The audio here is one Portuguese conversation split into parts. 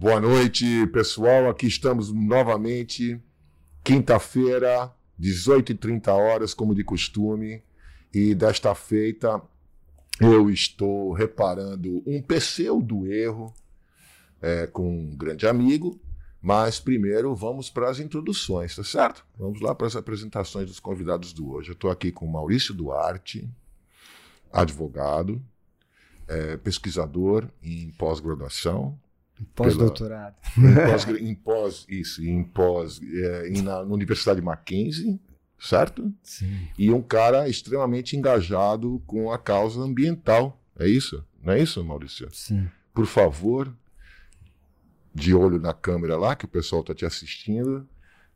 Boa noite, pessoal. Aqui estamos novamente, quinta-feira, 18h30 horas, como de costume. E desta feita eu estou reparando um pseudo erro é, com um grande amigo. Mas primeiro vamos para as introduções, tá certo? Vamos lá para as apresentações dos convidados do hoje. Eu estou aqui com Maurício Duarte, advogado, é, pesquisador em pós-graduação, Pós-doutorado. Em pós, isso, em pós, é, em, na, na Universidade Mackenzie, certo? Sim. E um cara extremamente engajado com a causa ambiental. É isso? Não é isso, Maurício? Sim. Por favor, de olho na câmera lá, que o pessoal está te assistindo,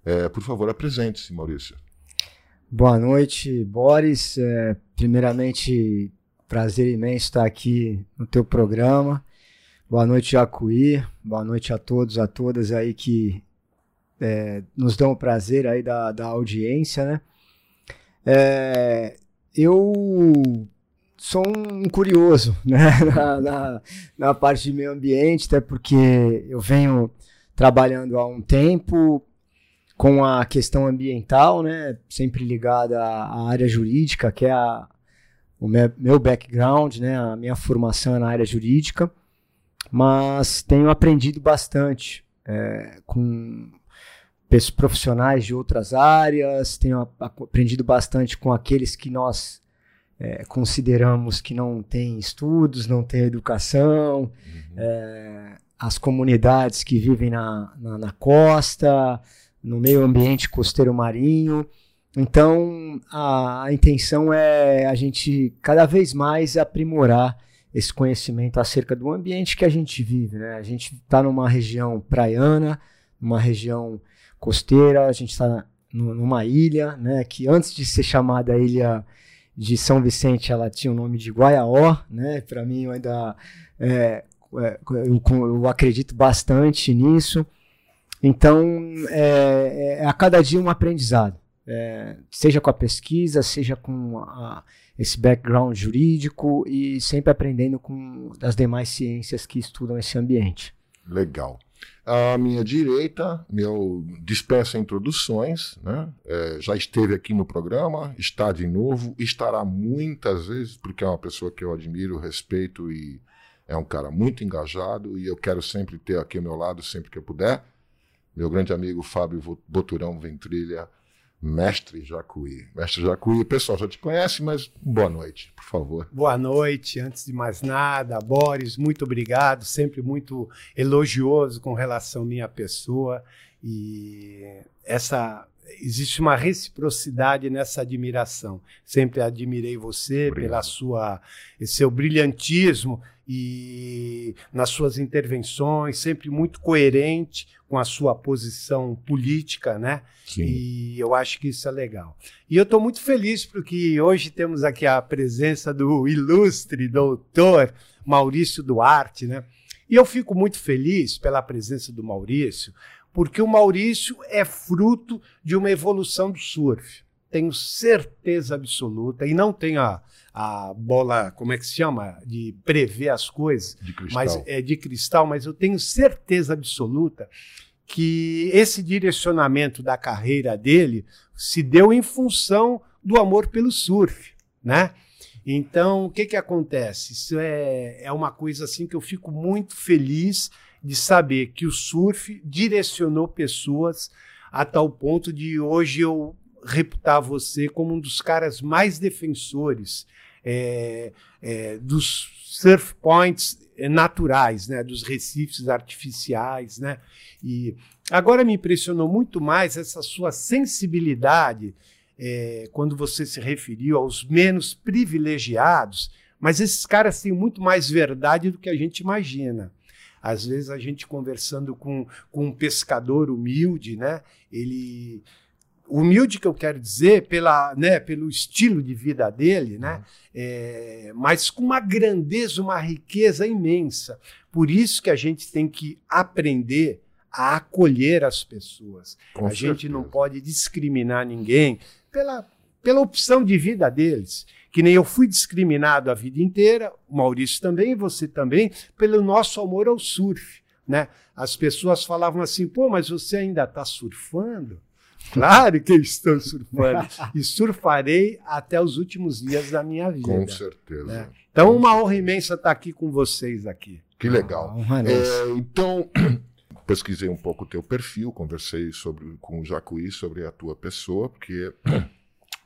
é, por favor, apresente-se, Maurício. Boa noite, Boris. É, primeiramente, prazer imenso estar aqui no teu programa. Boa noite, Jacuí. Boa noite a todos, a todas aí que é, nos dão o prazer aí da, da audiência, né? É, eu sou um curioso, né? Na, na, na, parte de meio ambiente, até porque eu venho trabalhando há um tempo com a questão ambiental, né? Sempre ligada à, área jurídica, que é a, o meu, meu background, né? A minha formação é na área jurídica mas tenho aprendido bastante é, com profissionais de outras áreas, tenho aprendido bastante com aqueles que nós é, consideramos que não têm estudos, não têm educação, uhum. é, as comunidades que vivem na, na, na, costa, no meio ambiente costeiro marinho. Então, a, a intenção é a gente cada vez mais aprimorar esse conhecimento acerca do ambiente que a gente vive. Né? A gente está numa região praiana, numa região costeira, a gente está numa ilha, né, que antes de ser chamada ilha de São Vicente, ela tinha o nome de Guaiaó, né? Para mim, eu ainda é, é, eu, eu, acredito bastante nisso. Então, é, é, a cada dia um aprendizado, é, seja com a pesquisa, seja com a, esse background jurídico e sempre aprendendo com as demais ciências que estudam esse ambiente. Legal. À minha direita, meu dispensa introduções, né? É, já esteve aqui no programa, está de novo, estará muitas vezes, porque é uma pessoa que eu admiro, respeito e é um cara muito engajado e eu quero sempre ter aqui ao meu lado sempre que eu puder. Meu grande amigo Fábio Boturão Ventrilha, Mestre Jacuí. Mestre Jacuí, pessoal já te conhece, mas boa noite, por favor. Boa noite, antes de mais nada, Boris, muito obrigado, sempre muito elogioso com relação à minha pessoa e essa existe uma reciprocidade nessa admiração. Sempre admirei você Obrigado. pela sua seu brilhantismo e nas suas intervenções, sempre muito coerente com a sua posição política, né? Sim. E eu acho que isso é legal. E eu estou muito feliz porque hoje temos aqui a presença do ilustre doutor Maurício Duarte, né? E eu fico muito feliz pela presença do Maurício, porque o Maurício é fruto de uma evolução do surf. Tenho certeza absoluta, e não tenho a, a bola, como é que se chama? De prever as coisas, de cristal. mas é de cristal, mas eu tenho certeza absoluta que esse direcionamento da carreira dele se deu em função do amor pelo surf, né? Então, o que que acontece? Isso é, é uma coisa assim que eu fico muito feliz de saber que o surf direcionou pessoas a tal ponto de hoje eu reputar você como um dos caras mais defensores é, é, dos surf points naturais, né, dos recifes artificiais, né? E agora me impressionou muito mais essa sua sensibilidade é, quando você se referiu aos menos privilegiados, mas esses caras têm muito mais verdade do que a gente imagina. Às vezes a gente conversando com, com um pescador humilde, né? Ele humilde que eu quero dizer pela, né, pelo estilo de vida dele, né? Uhum. É, mas com uma grandeza, uma riqueza imensa. Por isso que a gente tem que aprender a acolher as pessoas. Com a certeza. gente não pode discriminar ninguém pela, pela opção de vida deles que nem eu fui discriminado a vida inteira, o Maurício também, você também, pelo nosso amor ao surf. né? As pessoas falavam assim, pô, mas você ainda está surfando? Claro que eu estou surfando. e surfarei até os últimos dias da minha vida. Com certeza. né? Então, uma honra imensa estar aqui com vocês aqui. Que legal. Honra nossa. É, então, pesquisei um pouco o teu perfil, conversei sobre, com o Jacuí sobre a tua pessoa, porque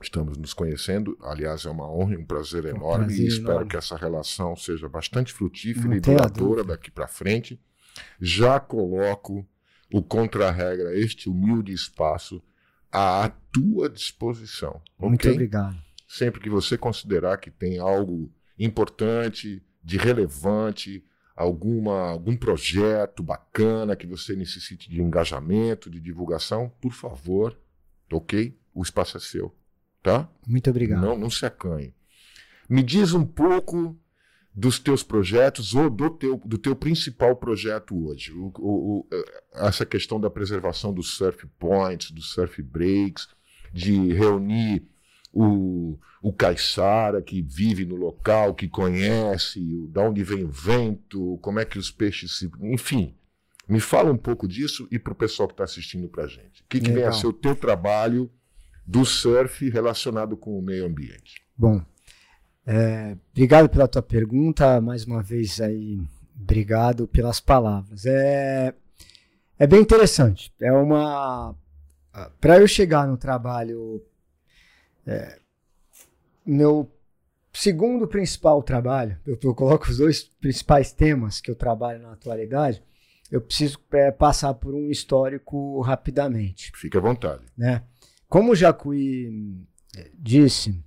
estamos nos conhecendo. Aliás, é uma honra e um prazer enorme prazer e espero enorme. que essa relação seja bastante frutífera Não e duradoura daqui para frente. Já coloco o contra-regra, este humilde espaço, à tua disposição. Muito ok? obrigado. sempre que você considerar que tem algo importante, de relevante, alguma, algum projeto bacana que você necessite de engajamento, de divulgação, por favor, ok? O espaço é seu, tá? Muito obrigado. Não, não se acanhe. Me diz um pouco dos teus projetos ou do teu, do teu principal projeto hoje. O- o- o- essa questão da preservação dos surf points, dos surf breaks, de reunir o, o caiçara que vive no local, que conhece, da onde vem o vento, como é que os peixes se. Enfim, me fala um pouco disso e para o pessoal que está assistindo para a gente. O que, que vem a ser o teu trabalho do surf relacionado com o meio ambiente? Bom, é, obrigado pela tua pergunta. Mais uma vez aí, obrigado pelas palavras. É, é bem interessante. É uma. Para eu chegar no trabalho. é, meu segundo principal trabalho, eu, eu coloco os dois principais temas que eu trabalho na atualidade. Eu preciso é, passar por um histórico rapidamente Fique à vontade. né? Como o Jacuí eh, disse,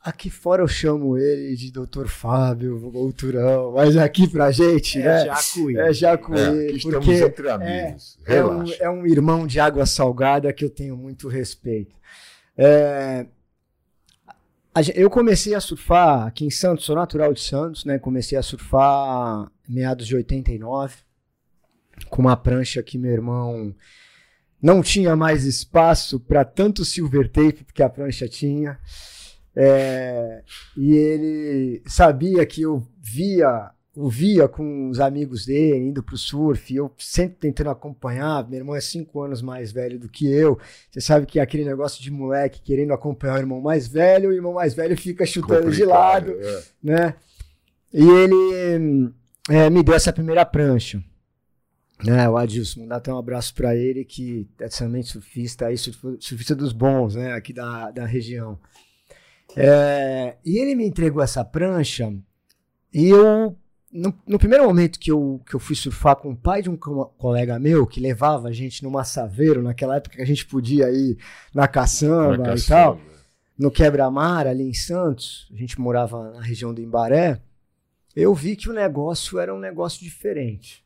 aqui fora eu chamo ele de Dr. Fábio Volturão, mas aqui pra gente, né? Jacuí. É Jacuí, É, estamos porque entre amigos. é um, Relaxa. é um irmão de água salgada que eu tenho muito respeito. É, eu comecei a surfar aqui em Santos, sou natural de Santos, né? Comecei a surfar em meados de 89, com uma prancha que meu irmão não tinha mais espaço para tanto silver tape que a prancha tinha. É, e ele sabia que eu via, o via com os amigos dele indo pro surf, e eu sempre tentando acompanhar. Meu irmão é cinco anos mais velho do que eu. Você sabe que é aquele negócio de moleque querendo acompanhar o irmão mais velho, o irmão mais velho fica chutando de lado, é. né? E ele é, me deu essa primeira prancha. Né, o Adilson, mandar até um abraço para ele, que é também surfista aí, surf- surfista dos bons, né, aqui da, da região. É, e ele me entregou essa prancha e eu, no, no primeiro momento que eu, que eu fui surfar com o pai de um co- colega meu, que levava a gente no Massaveiro, naquela época que a gente podia ir na caçamba Na e tal, caçamba. no Quebra-Mar, ali em Santos, a gente morava na região do Embaré, eu vi que o negócio era um negócio diferente.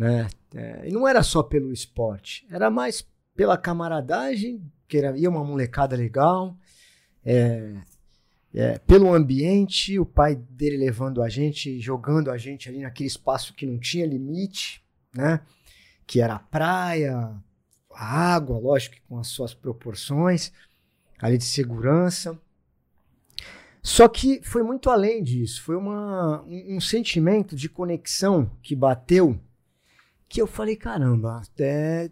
Né? É, e não era só pelo esporte, era mais pela camaradagem, que era, ia uma molecada legal, é, é, pelo ambiente, o pai dele levando a gente, jogando a gente ali naquele espaço que não tinha limite, né? que era a praia, a água, lógico com as suas proporções, ali de segurança. Só que foi muito além disso, foi uma, um, um sentimento de conexão que bateu, que eu falei, caramba, é,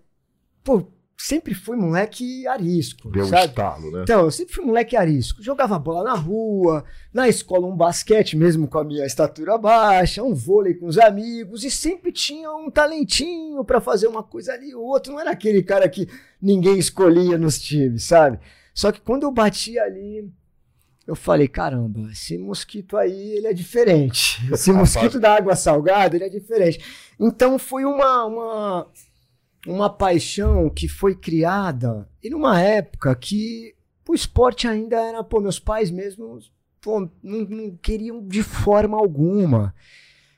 pô, sempre fui moleque arisco, Deu sabe? estalo, né? Então, eu sempre fui moleque arisco. Jogava bola na rua, na escola um basquete mesmo com a minha estatura baixa, um vôlei com os amigos, e sempre tinha um talentinho pra fazer uma coisa ali ou outra. Não era aquele cara que ninguém escolhia nos times, sabe? Só que quando eu bati ali, eu falei, caramba, esse mosquito aí, ele é diferente. Esse mosquito da água salgada, ele é diferente. Então foi uma, uma, uma paixão que foi criada e numa época que o esporte ainda era, pô, meus pais mesmo pô, não, não queriam de forma alguma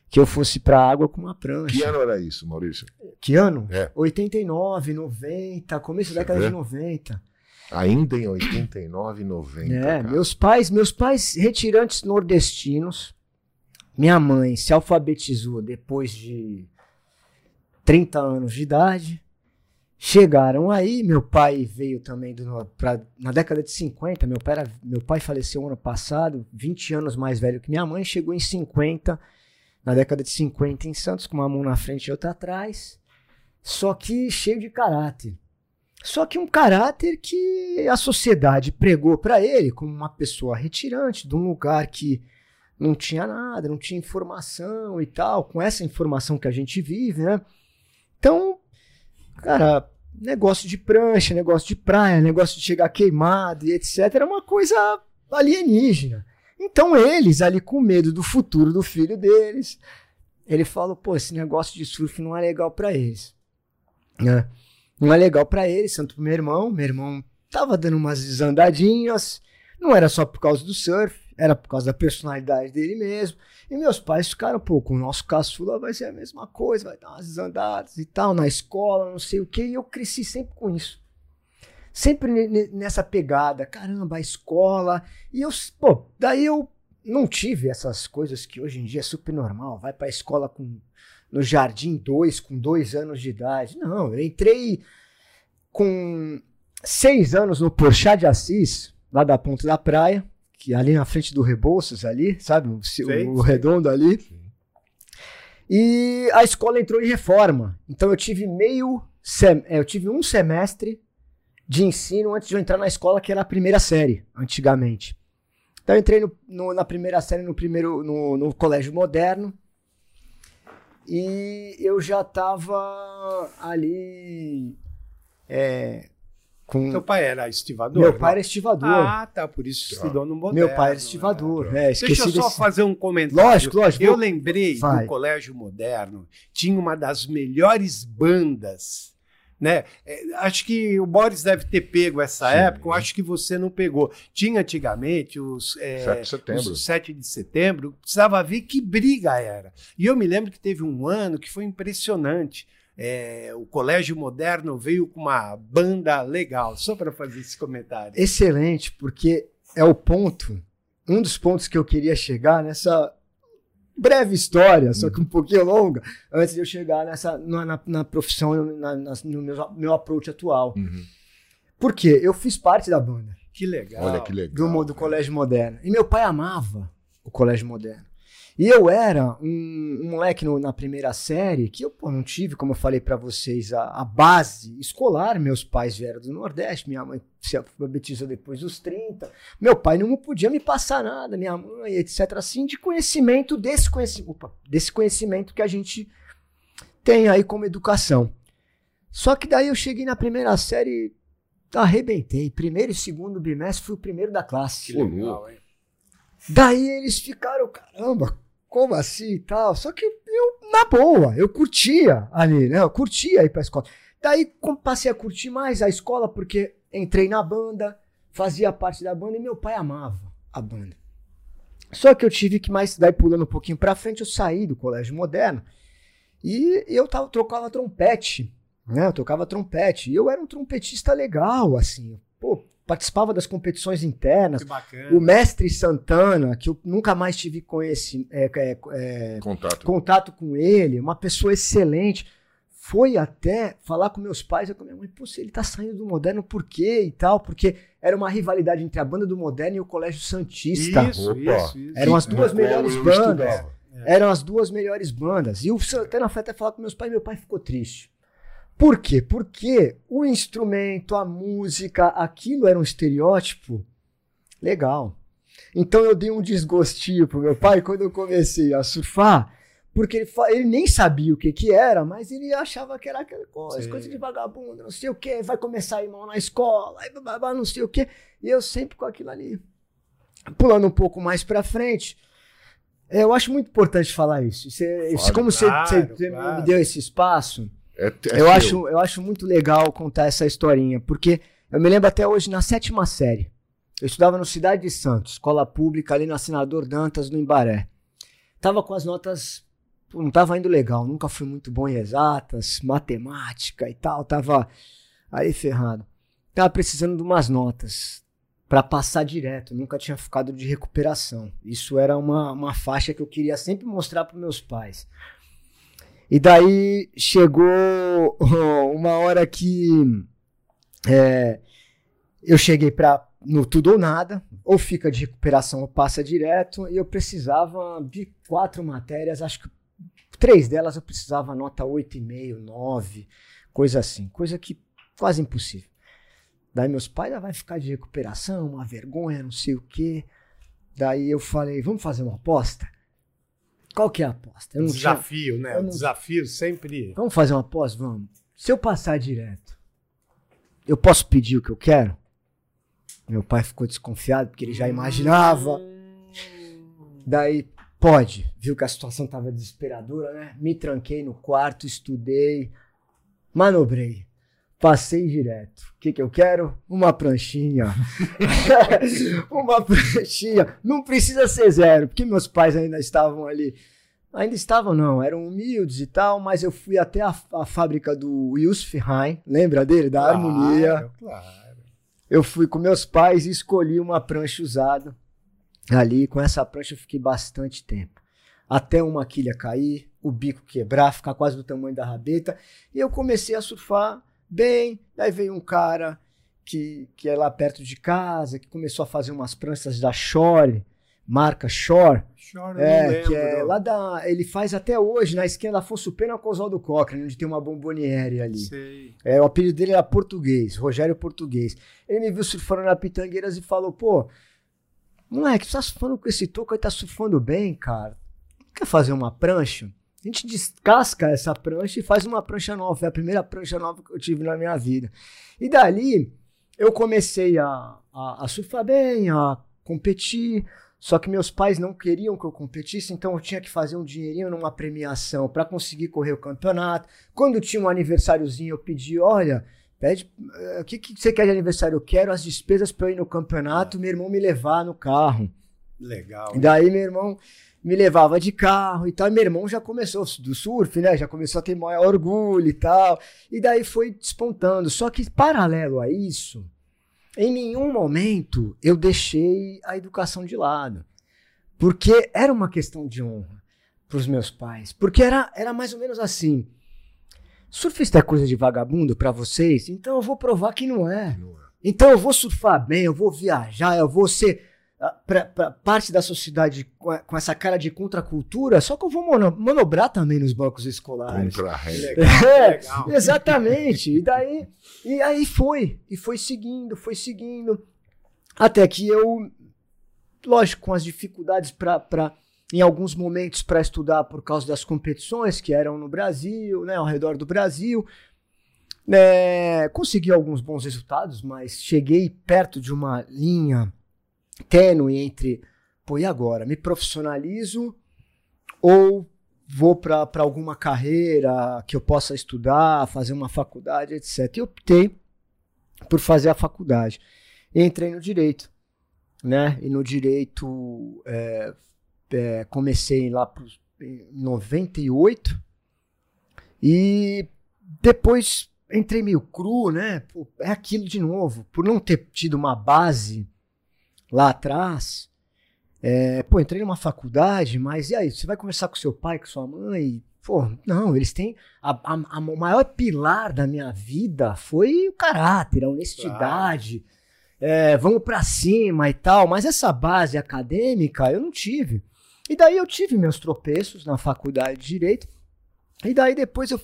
que eu fosse pra água com uma prancha. Que ano era isso, Maurício? Que ano? É. 89, 90, começo da década vê? de 90. Ainda em 89, 90. É, cara. meus pais, meus pais retirantes nordestinos. Minha mãe se alfabetizou depois de 30 anos de idade. Chegaram aí, meu pai veio também do, pra, na década de 50, meu pai, era, meu pai faleceu ano passado, 20 anos mais velho que minha mãe, chegou em 50, na década de 50 em Santos, com uma mão na frente e outra atrás, só que cheio de caráter. Só que um caráter que a sociedade pregou para ele como uma pessoa retirante de um lugar que não tinha nada, não tinha informação e tal, com essa informação que a gente vive, né? Então, cara, negócio de prancha, negócio de praia, negócio de chegar queimado e etc, era uma coisa alienígena. Então eles, ali com medo do futuro do filho deles, ele falou, pô, esse negócio de surf não é legal para eles. Né? Não é legal para eles, tanto pro meu irmão, meu irmão tava dando umas desandadinhas, não era só por causa do surf, era por causa da personalidade dele mesmo. E meus pais ficaram, pô, com o nosso caçula vai ser a mesma coisa, vai dar umas desandadas e tal, na escola, não sei o quê. E eu cresci sempre com isso. Sempre nessa pegada, caramba, a escola. E eu, pô, daí eu não tive essas coisas que hoje em dia é super normal. Vai pra escola com, no Jardim 2, com dois anos de idade. Não, eu entrei com seis anos no Porchat de Assis, lá da Ponta da Praia que ali na frente do Rebouças ali, sabe? O, sei, o redondo ali. E a escola entrou em reforma. Então eu tive meio. Sem, é, eu tive um semestre de ensino antes de eu entrar na escola, que era a primeira série, antigamente. Então eu entrei no, no, na primeira série no primeiro no, no colégio moderno. E eu já estava ali é, com... Teu pai era estivador? Meu pai era estivador. Ah, tá. Por isso estudou no moderno. Meu pai era estivador. Né? É, Deixa eu só desse... fazer um comentário. Lógico, lógico. Eu lembrei Vai. do Colégio Moderno. Tinha uma das melhores bandas. Né? É, acho que o Boris deve ter pego essa Sim. época, eu acho que você não pegou. Tinha antigamente os, é, 7 de setembro. Os 7 de setembro, precisava ver que briga era. E eu me lembro que teve um ano que foi impressionante é, o Colégio Moderno veio com uma banda legal, só para fazer esse comentário. Excelente, porque é o ponto, um dos pontos que eu queria chegar nessa breve história, só que um pouquinho longa, antes de eu chegar nessa na, na, na profissão, na, no meu, meu approach atual. Uhum. Por quê? Eu fiz parte da banda. Que legal. Olha que legal. Do, do Colégio Moderno. E meu pai amava o Colégio Moderno. E eu era um, um moleque no, na primeira série que eu pô, não tive, como eu falei para vocês, a, a, base escolar. Meus pais vieram do Nordeste, minha mãe se alfabetizou depois dos 30. Meu pai não podia me passar nada, minha mãe, etc. Assim, de conhecimento, desse conhecimento, opa, desse conhecimento que a gente tem aí como educação. Só que daí eu cheguei na primeira série, arrebentei. Primeiro e segundo bimestre fui o primeiro da classe. Que legal, hein? Daí eles ficaram, caramba, como assim e tal? Só que eu, na boa, eu curtia ali, né? Eu curtia ir pra escola. Daí passei a curtir mais a escola porque entrei na banda, fazia parte da banda e meu pai amava a banda. Só que eu tive que mais, daí pulando um pouquinho pra frente, eu saí do colégio moderno e eu tava, trocava trompete, né? Eu tocava trompete e eu era um trompetista legal, assim. Pô, participava das competições internas. O mestre Santana, que eu nunca mais tive conheci, é, é, é, contato. contato com ele, uma pessoa excelente. Foi até falar com meus pais e com minha mãe, pô, ele tá saindo do moderno, por quê e tal? Porque era uma rivalidade entre a banda do moderno e o Colégio Santista. Isso, isso, isso. Eram as duas melhores bandas. É. Eram as duas melhores bandas. E o Santana foi até falar com meus pais, meu pai ficou triste. Por quê? Porque o instrumento, a música, aquilo era um estereótipo legal. Então eu dei um desgostinho pro meu pai quando eu comecei a surfar, porque ele, ele nem sabia o que que era, mas ele achava que era aquela coisa, Sim. coisa de vagabundo, não sei o que, vai começar a ir mal na escola, não sei o que, e eu sempre com aquilo ali. Pulando um pouco mais pra frente, eu acho muito importante falar isso. Você, como claro, você, você claro. me deu esse espaço, é, é eu, acho, eu acho muito legal contar essa historinha, porque eu me lembro até hoje, na sétima série, eu estudava no Cidade de Santos, escola pública ali na Senador Dantas, no Embaré. Tava com as notas, não tava indo legal, nunca fui muito bom em exatas, matemática e tal, tava aí ferrado. Tava precisando de umas notas para passar direto, nunca tinha ficado de recuperação. Isso era uma, uma faixa que eu queria sempre mostrar para meus pais. E daí chegou uma hora que é, eu cheguei para no tudo ou nada, ou fica de recuperação ou passa direto, e eu precisava de quatro matérias, acho que três delas eu precisava nota 8,5, 9, coisa assim, coisa que quase impossível. Daí meus pais, ah, vai ficar de recuperação, uma vergonha, não sei o quê. Daí eu falei, vamos fazer uma aposta? Qual que é a aposta? Eu não Desafio, tinha, né? O não... desafio sempre. Vamos fazer uma aposta? Vamos. Se eu passar direto, eu posso pedir o que eu quero? Meu pai ficou desconfiado porque ele já imaginava. Daí, pode. Viu que a situação estava desesperadora, né? Me tranquei no quarto, estudei, manobrei. Passei direto. O que, que eu quero? Uma pranchinha. uma pranchinha. Não precisa ser zero, porque meus pais ainda estavam ali. Ainda estavam, não, eram humildes e tal, mas eu fui até a, a fábrica do Yusuf Hain, lembra dele? Da Claro, Harmonia. claro. Eu fui com meus pais e escolhi uma prancha usada ali. Com essa prancha eu fiquei bastante tempo. Até uma quilha cair, o bico quebrar, ficar quase do tamanho da rabeta. E eu comecei a surfar bem. Daí veio um cara que, que é lá perto de casa, que começou a fazer umas pranchas da Shore, marca Shore. Chora, É, não lembro. que é lá da. Ele faz até hoje na esquina da Afonso Pena com Oswaldo Cochrane, onde tem uma bomboniere ali. Sei. É, o apelido dele era português, Rogério Português. Ele me viu surfando na Pitangueiras e falou: pô, moleque, tu tá surfando com esse toco aí, tá surfando bem, cara. Quer fazer uma prancha? A gente descasca essa prancha e faz uma prancha nova. Foi a primeira prancha nova que eu tive na minha vida. E dali eu comecei a, a, a surfar bem, a competir. Só que meus pais não queriam que eu competisse, então eu tinha que fazer um dinheirinho numa premiação para conseguir correr o campeonato. Quando tinha um aniversáriozinho, eu pedi: olha, pede, eh, o que, que você quer de aniversário? Eu quero as despesas para eu ir no campeonato, meu irmão me levar no carro. Legal. E daí meu irmão me levava de carro e tal. E meu irmão já começou do surf, né? Já começou a ter maior orgulho e tal. E daí foi despontando. Só que paralelo a isso, em nenhum momento eu deixei a educação de lado. Porque era uma questão de honra para os meus pais. Porque era, era mais ou menos assim. Surfista é coisa de vagabundo para vocês? Então eu vou provar que não é. Não é. Então eu vou surfar bem, eu vou viajar, eu vou ser pra, pra parte da sociedade com, a- com essa cara de contracultura, só que eu vou mono- manobrar também nos bancos escolares. Contra. Legal. É, legal. exatamente. E daí, e aí foi, e foi seguindo, foi seguindo, até que eu, lógico, com as dificuldades para em alguns momentos para estudar por causa das competições que eram no Brasil, né, ao redor do Brasil, né, consegui alguns bons resultados, mas cheguei perto de uma linha tênue entre, pô, e agora? Me profissionalizo ou vou para alguma carreira que eu possa estudar, fazer uma faculdade, etc. E optei por fazer a faculdade. E entrei no direito, né? E no direito é, é, comecei lá pros, em 98 e depois entrei meio cru, né? É aquilo de novo, por não ter tido uma base lá atrás. É, pô, entrei numa faculdade, mas e aí? Você vai conversar com seu pai, com sua mãe? Pô, não, eles têm. A, a- a- o maior pilar da minha vida foi o caráter, a honestidade. É, vamos pra cima e tal, mas essa base acadêmica eu não tive. E daí eu tive meus tropeços na faculdade de Direito. E daí depois eu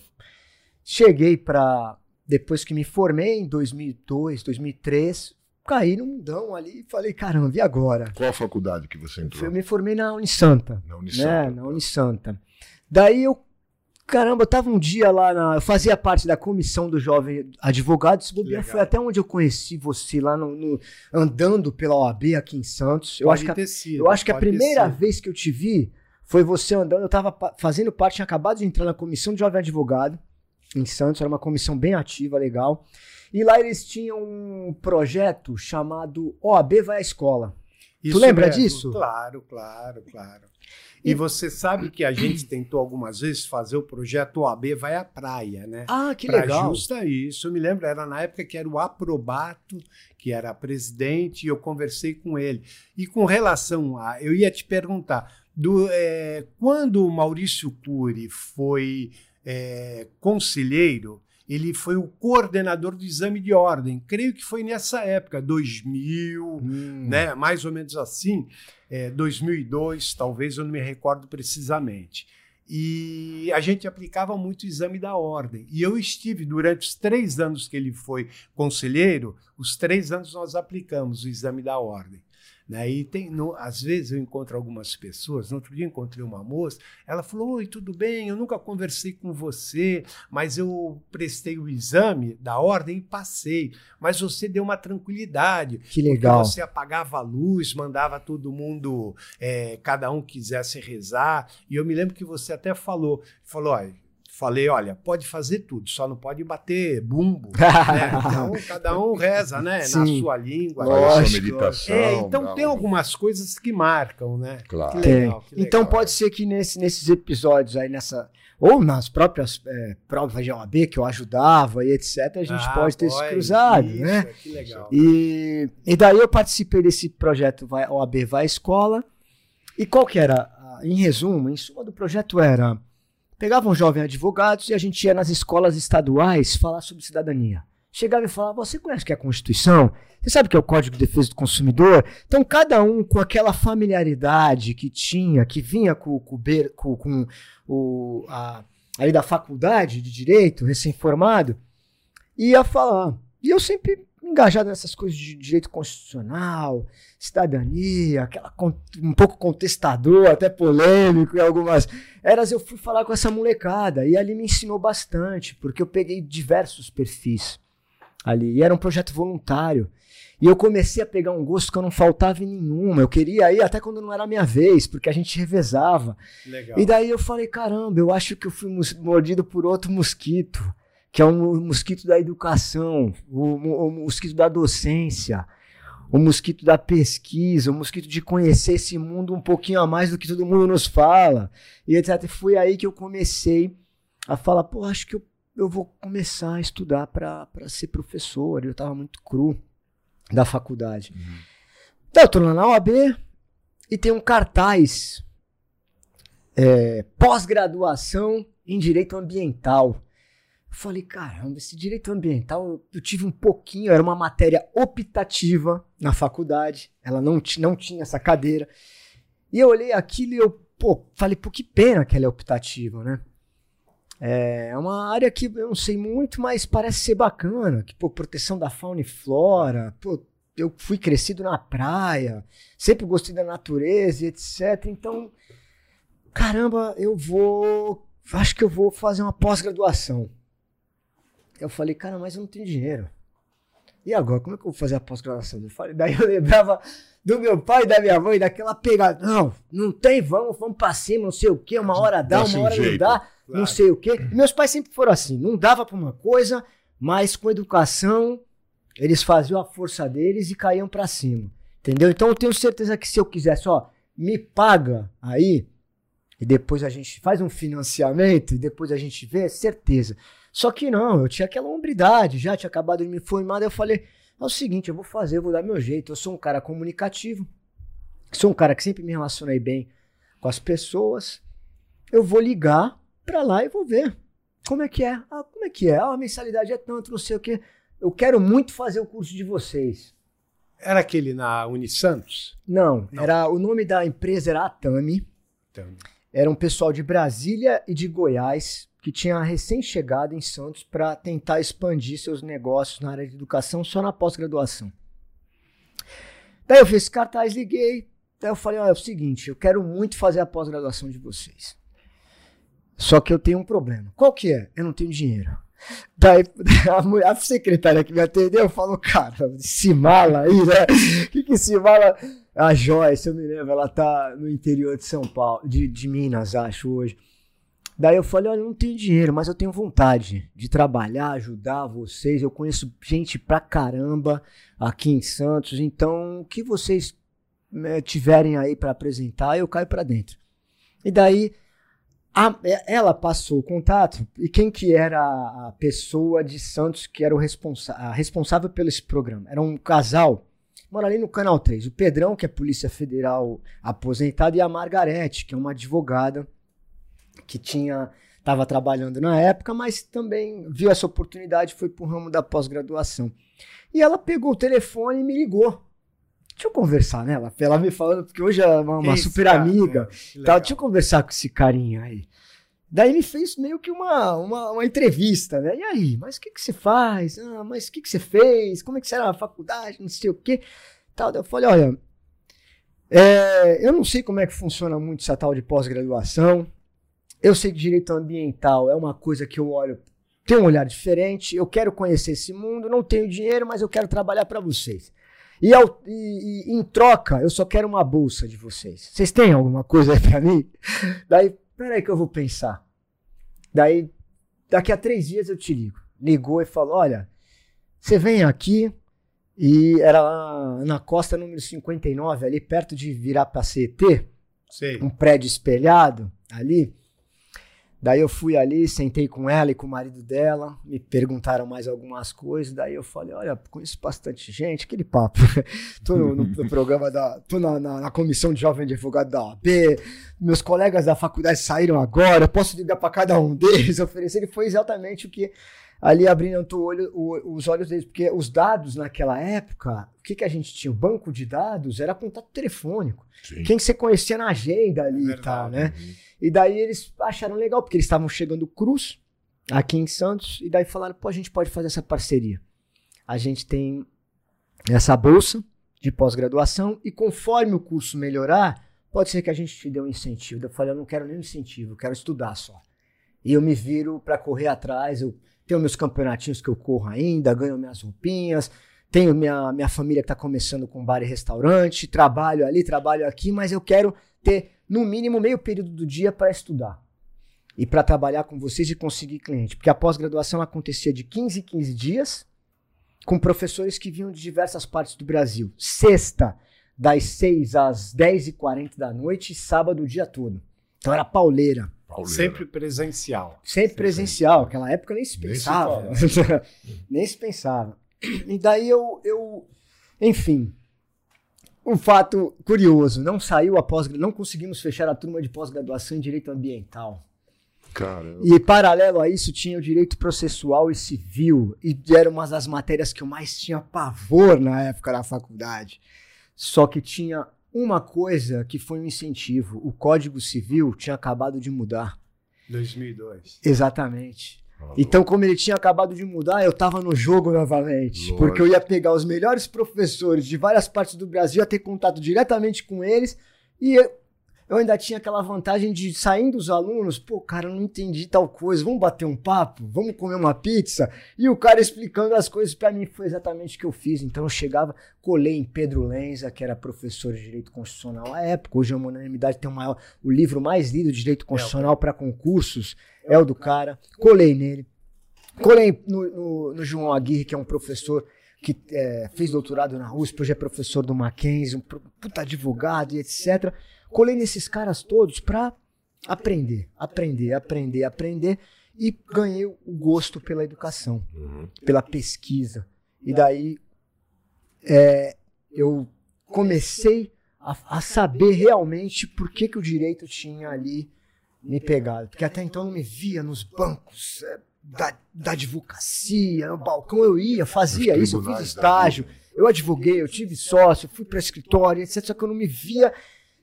cheguei pra. Depois que me formei em 2002, 2003, caí no mundão ali e falei: caramba, e agora? Qual a faculdade que você entrou? Eu me formei na Unisanta. Na Né? Unisanta. Na Unisanta. Daí eu, caramba, eu tava um dia lá, na, eu fazia parte da comissão do jovem advogado, se bobear, foi até onde eu conheci você lá no, no- andando pela OAB aqui em Santos. Eu Pode acho que, a, sido, eu acho que a primeira vez que eu te vi foi você andando, eu tava fazendo parte, tinha acabado de entrar na comissão de jovem advogado em Santos, era uma comissão bem ativa, legal. E lá eles tinham um projeto chamado OAB vai à escola. Isso lembra mesmo. disso? Claro, claro, claro. E você sabe que a gente tentou algumas vezes fazer o projeto OAB Vai à Praia, né? Ah, que Pra legal. justa isso, eu me lembro, era na época que era o Aprobato, que era presidente, e eu conversei com ele. E com relação a. Eu ia te perguntar, do, é, quando o Maurício Cury foi é, conselheiro, ele foi o coordenador do exame de ordem. Creio que foi nessa época, 2000, hum. né? mais ou menos assim, é, 2002, talvez, eu não me recordo precisamente. E a gente aplicava muito o exame da ordem. E eu estive, durante os três anos que ele foi conselheiro, os três anos nós aplicamos o exame da ordem. Né? E tem, no, às vezes eu encontro algumas pessoas, no outro dia encontrei uma moça, ela falou: Oi, tudo bem? Eu nunca conversei com você, mas eu prestei o exame da ordem e passei. Mas você deu uma tranquilidade. Que legal. Você apagava a luz, mandava todo mundo, é, cada um quisesse rezar. E eu me lembro que você até falou: falou, olha falei, olha, pode fazer tudo, só não pode bater bumbo. né? Então, cada um reza, né? Sim. Na sua língua. Lógico. meditação. É, então tem algumas coisas que marcam, né? Claro. Que legal, que legal. Então pode ser que nesse, nesses episódios aí, nessa. Ou nas próprias é, provas de OAB que eu ajudava e etc., a gente ah, pode ter se cruzado, isso, né? Que legal. E, e daí eu participei desse projeto vai, OAB Vai à Escola. E qual que era? Em resumo, em suma do projeto era Pegavam jovens advogados e a gente ia nas escolas estaduais falar sobre cidadania. Chegava e falava: Você conhece o que é a Constituição? Você sabe o que é o Código de Defesa do Consumidor? Então, cada um com aquela familiaridade que tinha, que vinha com, com, com, com o, a, aí da faculdade de direito, recém-formado, ia falar. E eu sempre engajado nessas coisas de direito constitucional, cidadania, aquela um pouco contestador, até polêmico em algumas eras, eu fui falar com essa molecada e ali me ensinou bastante, porque eu peguei diversos perfis ali, e era um projeto voluntário. E eu comecei a pegar um gosto que eu não faltava em nenhuma. Eu queria ir até quando não era a minha vez, porque a gente revezava. Legal. E daí eu falei, caramba, eu acho que eu fui mordido por outro mosquito que é o mosquito da educação, o, o, mosquito da docência, o mosquito da pesquisa, o mosquito de conhecer esse mundo um pouquinho a mais do que todo mundo nos fala, e etc. E foi aí que eu comecei a falar, pô, acho que eu, eu vou começar a estudar para ser professor. Eu estava muito cru da faculdade. Uhum. Então, eu tô lá na OAB e tem um cartaz é, pós-graduação em Direito Ambiental. Falei, caramba, esse direito ambiental eu tive um pouquinho, era uma matéria optativa na faculdade, ela não, não tinha essa cadeira. E eu olhei aquilo e eu, pô, falei, pô, que pena que ela é optativa, né? É uma área que eu não sei muito, mas parece ser bacana, que, pô, proteção da fauna e flora, pô, eu fui crescido na praia, sempre gostei da natureza e etc. Então, caramba, eu vou, acho que eu vou fazer uma pós-graduação. Eu falei, cara, mas eu não tenho dinheiro. E agora, como é que eu vou fazer a pós-graduação? daí eu lembrava do meu pai e da minha mãe, daquela pegada. Não, não tem, vamos, vamos pra cima, não sei o quê, uma hora dá, uma hora não dá, claro. não sei o quê. E meus pais sempre foram assim, não dava pra uma coisa, mas com educação, eles faziam a força deles e caíam pra cima. Entendeu? Então eu tenho certeza que se eu quisesse, ó, me paga aí, e depois a gente faz um financiamento, e depois a gente vê, certeza. Só que não, eu tinha aquela hombridade, já tinha acabado de me formar, daí eu falei, é o seguinte, eu vou fazer, eu vou dar meu jeito. Eu sou um cara comunicativo, sou um cara que sempre me relacionei bem com as pessoas. Eu vou ligar pra lá e vou ver como é que é. Ah, como é que é? Ah, a mensalidade é tanto, não sei o quê. Eu quero muito fazer o curso de vocês. Era aquele na Unisantos? Não, não. era o nome da empresa era Atami. Atami. Era um pessoal de Brasília e de Goiás que tinha recém-chegado em Santos para tentar expandir seus negócios na área de educação só na pós-graduação. Daí eu fiz cartaz, liguei. Daí eu falei: olha, é o seguinte, eu quero muito fazer a pós-graduação de vocês. Só que eu tenho um problema. Qual que é? Eu não tenho dinheiro. Daí a, mulher, a secretária que me atendeu falou: cara, esse mala aí, né? Que, que esse mala. A Joyce, eu me lembro, ela tá no interior de São Paulo, de, de Minas, acho, hoje. Daí eu falei, olha, eu não tenho dinheiro, mas eu tenho vontade de trabalhar, ajudar vocês. Eu conheço gente pra caramba aqui em Santos, então o que vocês né, tiverem aí para apresentar, eu caio para dentro. E daí a, ela passou o contato e quem que era a pessoa de Santos que era o responsa responsável pelo esse programa? Era um casal, mora ali no Canal 3. O Pedrão, que é Polícia Federal aposentado, e a Margarete, que é uma advogada que tinha estava trabalhando na época, mas também viu essa oportunidade e foi para o ramo da pós-graduação. E ela pegou o telefone e me ligou. Deixa eu conversar, né? Ela, me falando, porque hoje é uma, uma super cara, amiga. Tá, deixa eu conversar com esse carinha aí. Daí ele fez meio que uma, uma, uma entrevista, né? E aí, mas o que, que você faz? Ah, mas o que, que você fez? Como é que era na faculdade? Não sei o quê. Tal. Daí eu falei, olha, é, eu não sei como é que funciona muito essa tal de pós-graduação. Eu sei que direito ambiental é uma coisa que eu olho, tem um olhar diferente. Eu quero conhecer esse mundo, não tenho dinheiro, mas eu quero trabalhar para vocês. E, ao, e, e, em troca, eu só quero uma bolsa de vocês. Vocês têm alguma coisa aí pra mim? Daí, peraí que eu vou pensar. Daí, daqui a três dias eu te ligo. Ligou e falou: olha, você vem aqui e era lá na costa número 59, ali perto de virar pra CET. Um prédio espelhado ali. Daí eu fui ali, sentei com ela e com o marido dela, me perguntaram mais algumas coisas, daí eu falei, olha, conheço bastante gente, aquele papo. tô no, no, programa da. tô na, na, na, comissão de jovem advogado da OAB, meus colegas da faculdade saíram agora, posso ligar para cada um deles, oferecer. Ele foi exatamente o que ali abrindo o olho, o, os olhos deles, porque os dados naquela época, o que, que a gente tinha? O banco de dados era contato telefônico. Sim. Quem você conhecia na agenda ali é e tal, né? Uhum. E daí eles acharam legal, porque eles estavam chegando cruz aqui em Santos, e daí falaram, pô, a gente pode fazer essa parceria. A gente tem essa bolsa de pós-graduação, e conforme o curso melhorar, pode ser que a gente te dê um incentivo. Eu falei, eu não quero nenhum incentivo, eu quero estudar só. E eu me viro para correr atrás, eu tenho meus campeonatinhos que eu corro ainda, ganho minhas roupinhas, tenho minha, minha família que está começando com bar e restaurante, trabalho ali, trabalho aqui, mas eu quero ter no mínimo meio período do dia para estudar e para trabalhar com vocês e conseguir cliente. Porque a pós-graduação acontecia de 15 em 15 dias, com professores que vinham de diversas partes do Brasil. Sexta, das 6 às 10h40 da noite, e sábado o dia todo. Então era pauleira. pauleira. Sempre presencial. Sempre presencial. Aquela época nem se pensava. Nem se, nem se pensava. E daí eu, eu enfim, um fato curioso, não saiu a pós não conseguimos fechar a turma de pós-graduação em direito ambiental. Caramba. E paralelo a isso tinha o direito processual e civil, e era uma das matérias que eu mais tinha pavor na época da faculdade. Só que tinha uma coisa que foi um incentivo, o Código Civil tinha acabado de mudar. 2002. Exatamente. Então, como ele tinha acabado de mudar, eu estava no jogo novamente. Lógico. Porque eu ia pegar os melhores professores de várias partes do Brasil, ia ter contato diretamente com eles. E eu, eu ainda tinha aquela vantagem de saindo os alunos, pô, cara, eu não entendi tal coisa, vamos bater um papo, vamos comer uma pizza. E o cara explicando as coisas para mim foi exatamente o que eu fiz. Então eu chegava, colei em Pedro Lenza, que era professor de direito constitucional à época. Hoje a unanimidade tem o maior, o livro mais lido de direito constitucional é para concursos é o do cara. Colei nele. Colei no, no, no João Aguirre, que é um professor que é, fez doutorado na USP, hoje é professor do Mackenzie, um puta advogado e etc. Colei nesses caras todos para aprender, aprender, aprender, aprender e ganhei o gosto pela educação, uhum. pela pesquisa. E daí é, eu comecei a, a, saber realmente por que, que o direito tinha ali me pegado. Porque até então eu não me via nos bancos é, da, da advocacia, no balcão eu ia, fazia isso, eu fiz estágio, eu advoguei, eu tive sócio, fui para escritório, etc. Só que eu não me via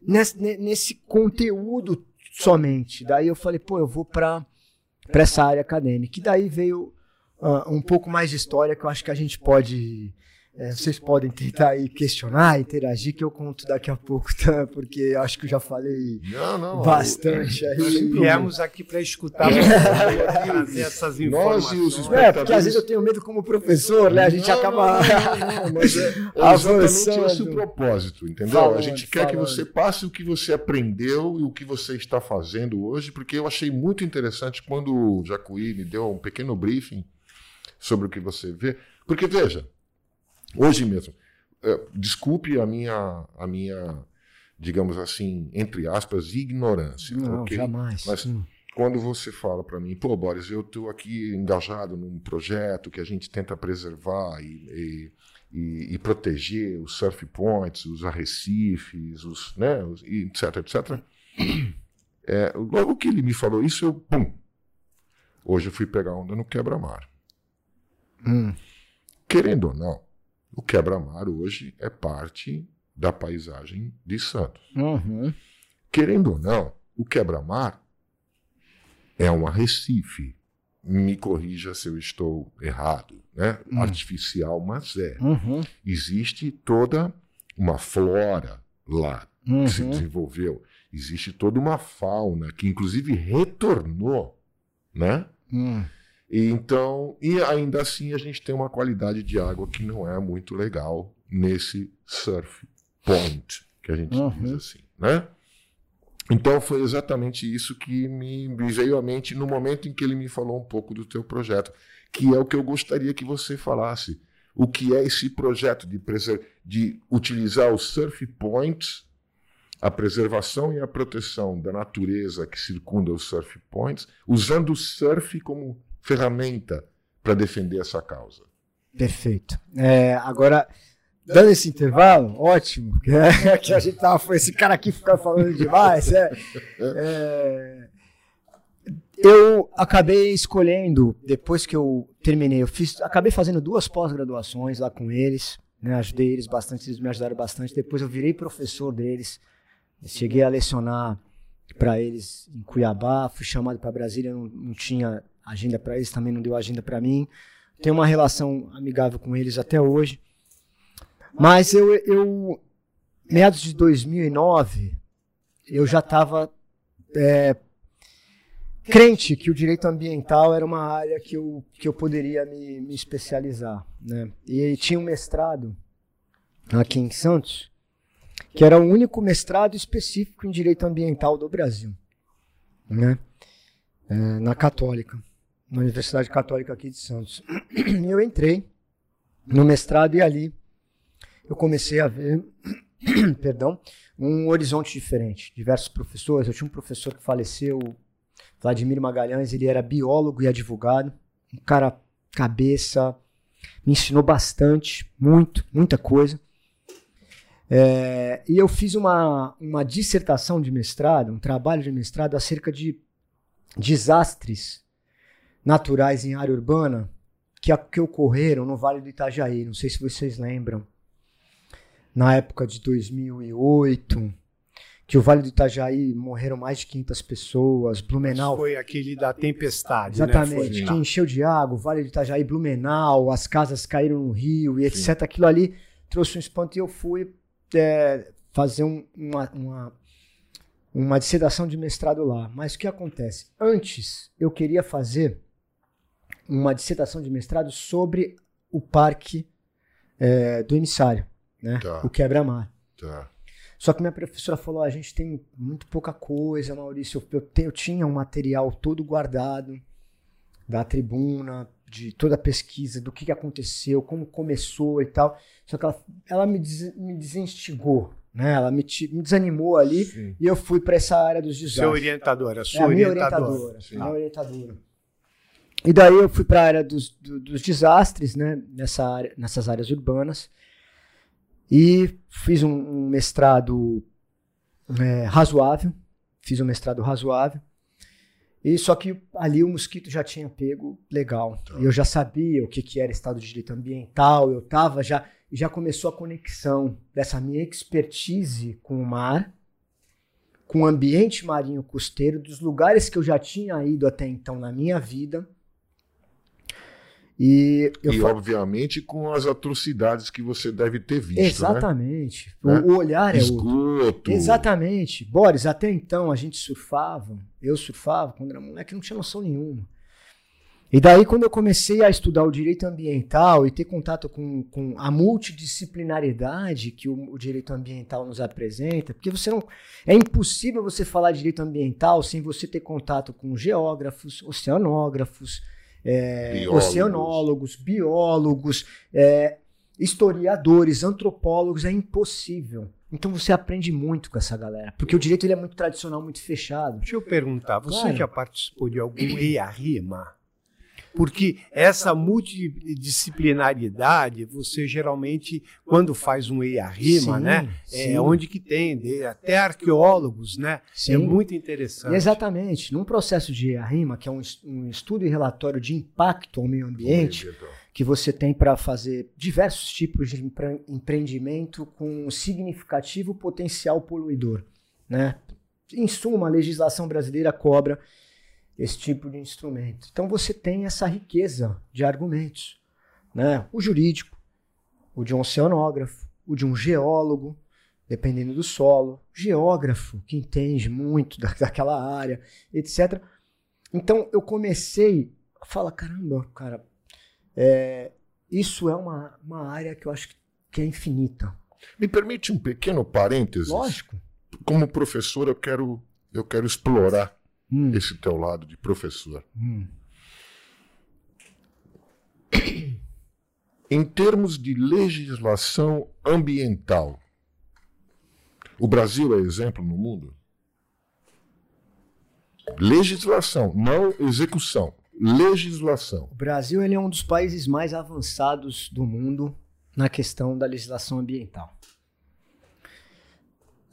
nesse, nesse conteúdo somente. Daí eu falei, pô, eu vou para essa área acadêmica. E daí veio uh, um pouco mais de história que eu acho que a gente pode é, vocês podem tentar aí questionar, interagir, que eu conto daqui a pouco, tá? porque acho que eu já falei não, não, bastante aí. Nós viemos aqui para escutar, trazer essas informações. Nós É, porque às vezes eu tenho medo como professor, né? A gente não, acaba não, não, mas é avançando. esse o propósito, entendeu? Falando, a gente quer falando. que você passe o que você aprendeu e o que você está fazendo hoje, porque eu achei muito interessante quando o Jacuí me deu um pequeno briefing sobre o que você vê. Porque, veja, Hoje mesmo. É, desculpe a minha, a minha, digamos assim, entre aspas, ignorância. Não, okay? jamais. Mas hum. quando você fala para mim, pô, Boris, eu estou aqui engajado num projeto que a gente tenta preservar e, e, e, e proteger os surf points, os arrecifes, os, né, os, etc, etc. É, logo que ele me falou isso, eu, pum, Hoje eu fui pegar onda no quebra-mar. Hum. Querendo ou não, o quebra-mar hoje é parte da paisagem de Santos. Uhum. Querendo ou não, o quebra-mar é um arrecife. Me corrija se eu estou errado, né? Hum. Artificial, mas é. Uhum. Existe toda uma flora lá que se Uhum. desenvolveu. Existe toda uma fauna que, inclusive, retornou, né? E então, e ainda assim a gente tem uma qualidade de água que não é muito legal nesse surf point, que a gente Uhum. diz assim, né? Então foi exatamente isso que me, veio à mente no momento em que ele me falou um pouco do teu projeto, que é o que eu gostaria que você falasse. O que é esse projeto de, preser- de utilizar os surf points, a preservação e a proteção da natureza que circunda os surf points, usando o surf como ferramenta para defender essa causa. Perfeito. É, agora, dando esse intervalo, ótimo, que, é, que a gente tava, foi esse cara aqui ficar falando demais. é. É, eu acabei escolhendo, depois que eu terminei, eu fiz, acabei fazendo duas pós-graduações lá com eles, né, ajudei eles bastante, eles me ajudaram bastante. Depois eu virei professor deles, cheguei a lecionar para eles em Cuiabá, fui chamado para Brasília, não, não tinha agenda para eles, também não deu agenda para mim. Tenho uma relação amigável com eles até hoje. Mas eu, eu meados de 2009, eu já estava crente que o direito ambiental era uma área que eu, que eu poderia me, me especializar. Né? E tinha um mestrado aqui em Santos, que era o único mestrado específico em direito ambiental do Brasil, né? É, na Católica, na Universidade Católica aqui de Santos. E eu entrei no mestrado e ali eu comecei a ver, perdão, um horizonte diferente. Diversos professores, eu tinha um professor que faleceu, Vladimir Magalhães, ele era biólogo e advogado, um cara cabeça, me ensinou bastante, muito, muita coisa. É, e eu fiz uma, uma dissertação de mestrado, um trabalho de mestrado acerca de desastres naturais em área urbana que, que ocorreram no Vale do Itajaí. Não sei se vocês lembram. Na época de 2008, que o Vale do Itajaí morreram mais de 500 pessoas, Blumenau. Foi aquele da tempestade, Exatamente, né? que encheu de água, o Vale do Itajaí, Blumenau, as casas caíram no rio e etc. Aquilo ali trouxe um espanto e eu fui é, fazer um, uma, uma, uma dissertação de mestrado lá. Mas o que acontece? Antes, eu queria fazer uma dissertação de mestrado sobre o parque é, do emissário, né? Tá. o quebra-mar. Tá. Só que minha professora falou: a gente tem muito pouca coisa, Maurício. Eu, eu, te- eu tinha um material todo guardado da tribuna, de toda a pesquisa, do que, que aconteceu, como começou e tal. Só que ela, ela me, des- me desinstigou, né? Ela me, me desanimou ali Sim. e eu fui para essa área dos Seu desastres. orientador, a É sua a minha orientadora. orientadora. Sim. Minha orientadora. E daí eu fui para a área dos, do- dos desastres, né? Nessa área, nessas áreas urbanas. E fiz um, um mestrado é, razoável. Fiz um mestrado razoável. E só que ali o mosquito já tinha pego legal. Tá. Eu já sabia o que, que era estado de direito ambiental. Eu tava já já começou a conexão dessa minha expertise com o mar, com o ambiente marinho costeiro, dos lugares que eu já tinha ido até então na minha vida. E e obviamente com as atrocidades que você deve ter visto, né? Exatamente. Né? O, o olhar é outro. Esgoto. Exatamente. Boris, até então a gente surfava, eu surfava quando era moleque, não tinha noção nenhuma. E daí, quando eu comecei a estudar o direito ambiental e ter contato com, com a multidisciplinariedade que o, o direito ambiental nos apresenta, porque você não. É impossível você falar de direito ambiental sem você ter contato com geógrafos, oceanógrafos, é, Biólogos. oceanólogos, biólogos, é, historiadores, antropólogos, é impossível. Então você aprende muito com essa galera, porque o direito ele é muito tradicional, muito fechado. Deixa eu perguntar, você Claro. já participou de algum EIA-RIMA? Porque essa multidisciplinaridade, você geralmente, quando faz um EIA-RIMA, né? sim. É onde que tem, até arqueólogos, né? Sim. É muito interessante. Exatamente. Num processo de RIMA, que é um, es- um estudo e relatório de impacto ao meio ambiente, que você tem para fazer diversos tipos de empre- empreendimento com significativo potencial poluidor. Né? Em suma, a legislação brasileira cobra esse tipo de instrumento. Então você tem essa riqueza de argumentos. Né? O jurídico, o de um oceanógrafo, o de um geólogo, dependendo do solo, geógrafo, que entende muito da- daquela área, etc. Então eu comecei a falar, caramba, cara, é, isso é uma, uma área que eu acho que- que é infinita. Me permite um pequeno parênteses? Lógico. Como professor, eu quero, eu quero explorar Hum, esse teu lado de professor. hum. Em termos de legislação ambiental, o Brasil é exemplo no mundo? Legislação, não execução. Legislação. O Brasil ele é um dos países mais avançados do mundo na questão da legislação ambiental.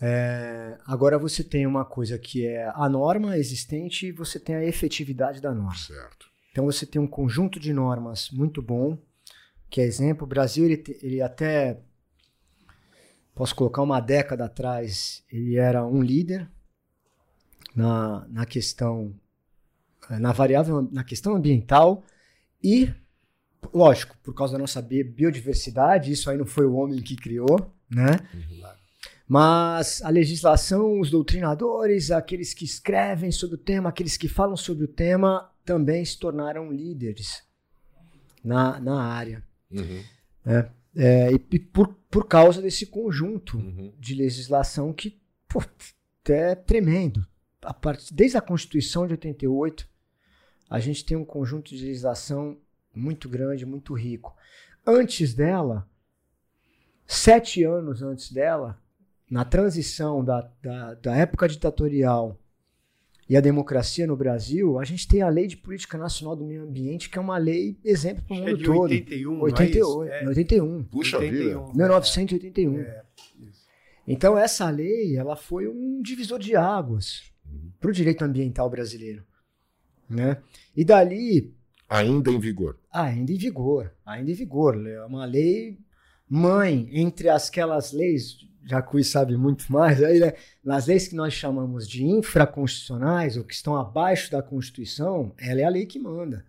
É, agora você tem uma coisa que é a norma existente e você tem a efetividade da norma. Certo. Então você tem um conjunto de normas muito bom, que é exemplo. O Brasil, ele, ele até, posso colocar uma década atrás, ele era um líder na, na questão, eh, na variável, na questão ambiental e, lógico, por causa da nossa bi- biodiversidade, isso aí não foi o homem que criou, né? Mas a legislação, os doutrinadores, aqueles que escrevem sobre o tema, aqueles que falam sobre o tema, também se tornaram líderes na, na área. Uhum, É, e e por, por causa desse conjunto uhum. de legislação que pô, é tremendo. A part- desde a Constituição de 88, a gente tem um conjunto de legislação muito grande, muito rico. Antes dela, sete anos antes dela, na transição da, da, da época ditatorial e a democracia no Brasil, a gente tem a Lei de Política Nacional do Meio Ambiente, que é uma lei exemplo para o É mundo de todo. 81, não é 88, isso? É, 81. Puxa vida. 81. 1981. É. Então essa lei, ela foi um divisor de águas para o direito ambiental brasileiro, né? E dali Ainda em vigor. ainda em vigor, ainda em vigor, é uma lei mãe entre as- aquelas leis, Jacuí sabe muito mais aí, né? Nas leis que nós chamamos de infraconstitucionais ou que estão abaixo da Constituição, ela é a lei que manda,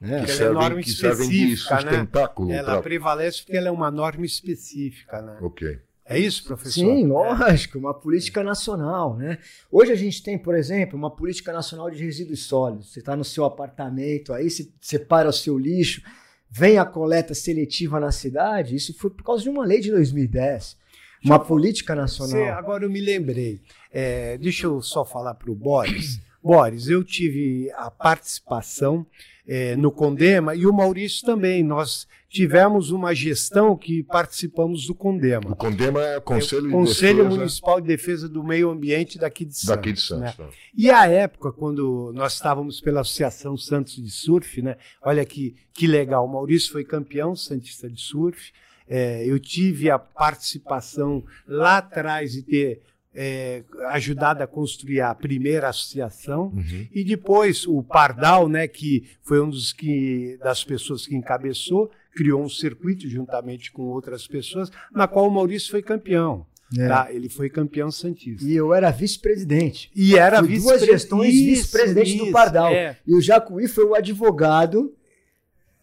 né? Que Ela é norma servem, que servem de específica, né? Ela pra- prevalece porque ela é uma norma específica, né? Ok. É isso, professor? Sim, É. lógico, uma política nacional, né? Hoje a gente tem, por exemplo, uma política nacional de resíduos sólidos. Você está no seu apartamento, aí você separa o seu lixo, vem a coleta seletiva na cidade. Isso foi por causa de uma lei de 2010, uma política Você, nacional. agora eu me lembrei. É, deixa eu só falar para o Boris. Boris, eu tive a participação é, no Condema e o Maurício também. Nós tivemos uma gestão que participamos do O Condema. Condema é Conselho, de Conselho Defesa Municipal de Defesa do Meio Ambiente daqui de Santos. daqui de né? Santos. né? E a época, quando nós estávamos pela Associação Santos de Surf, né? Olha que, que legal, o Maurício foi campeão santista de surf. É, eu tive a participação lá atrás de ter é, ajudado a construir a primeira associação. Uhum. E depois o Pardal, né, que foi um dos que, das pessoas que encabeçou, criou um circuito juntamente com outras pessoas, na qual o Maurício foi campeão. É. Tá? Ele foi campeão santista. E eu era vice-presidente. E era vice duas gestões vice-presidente do Pardal. é. E o Jacuí foi o advogado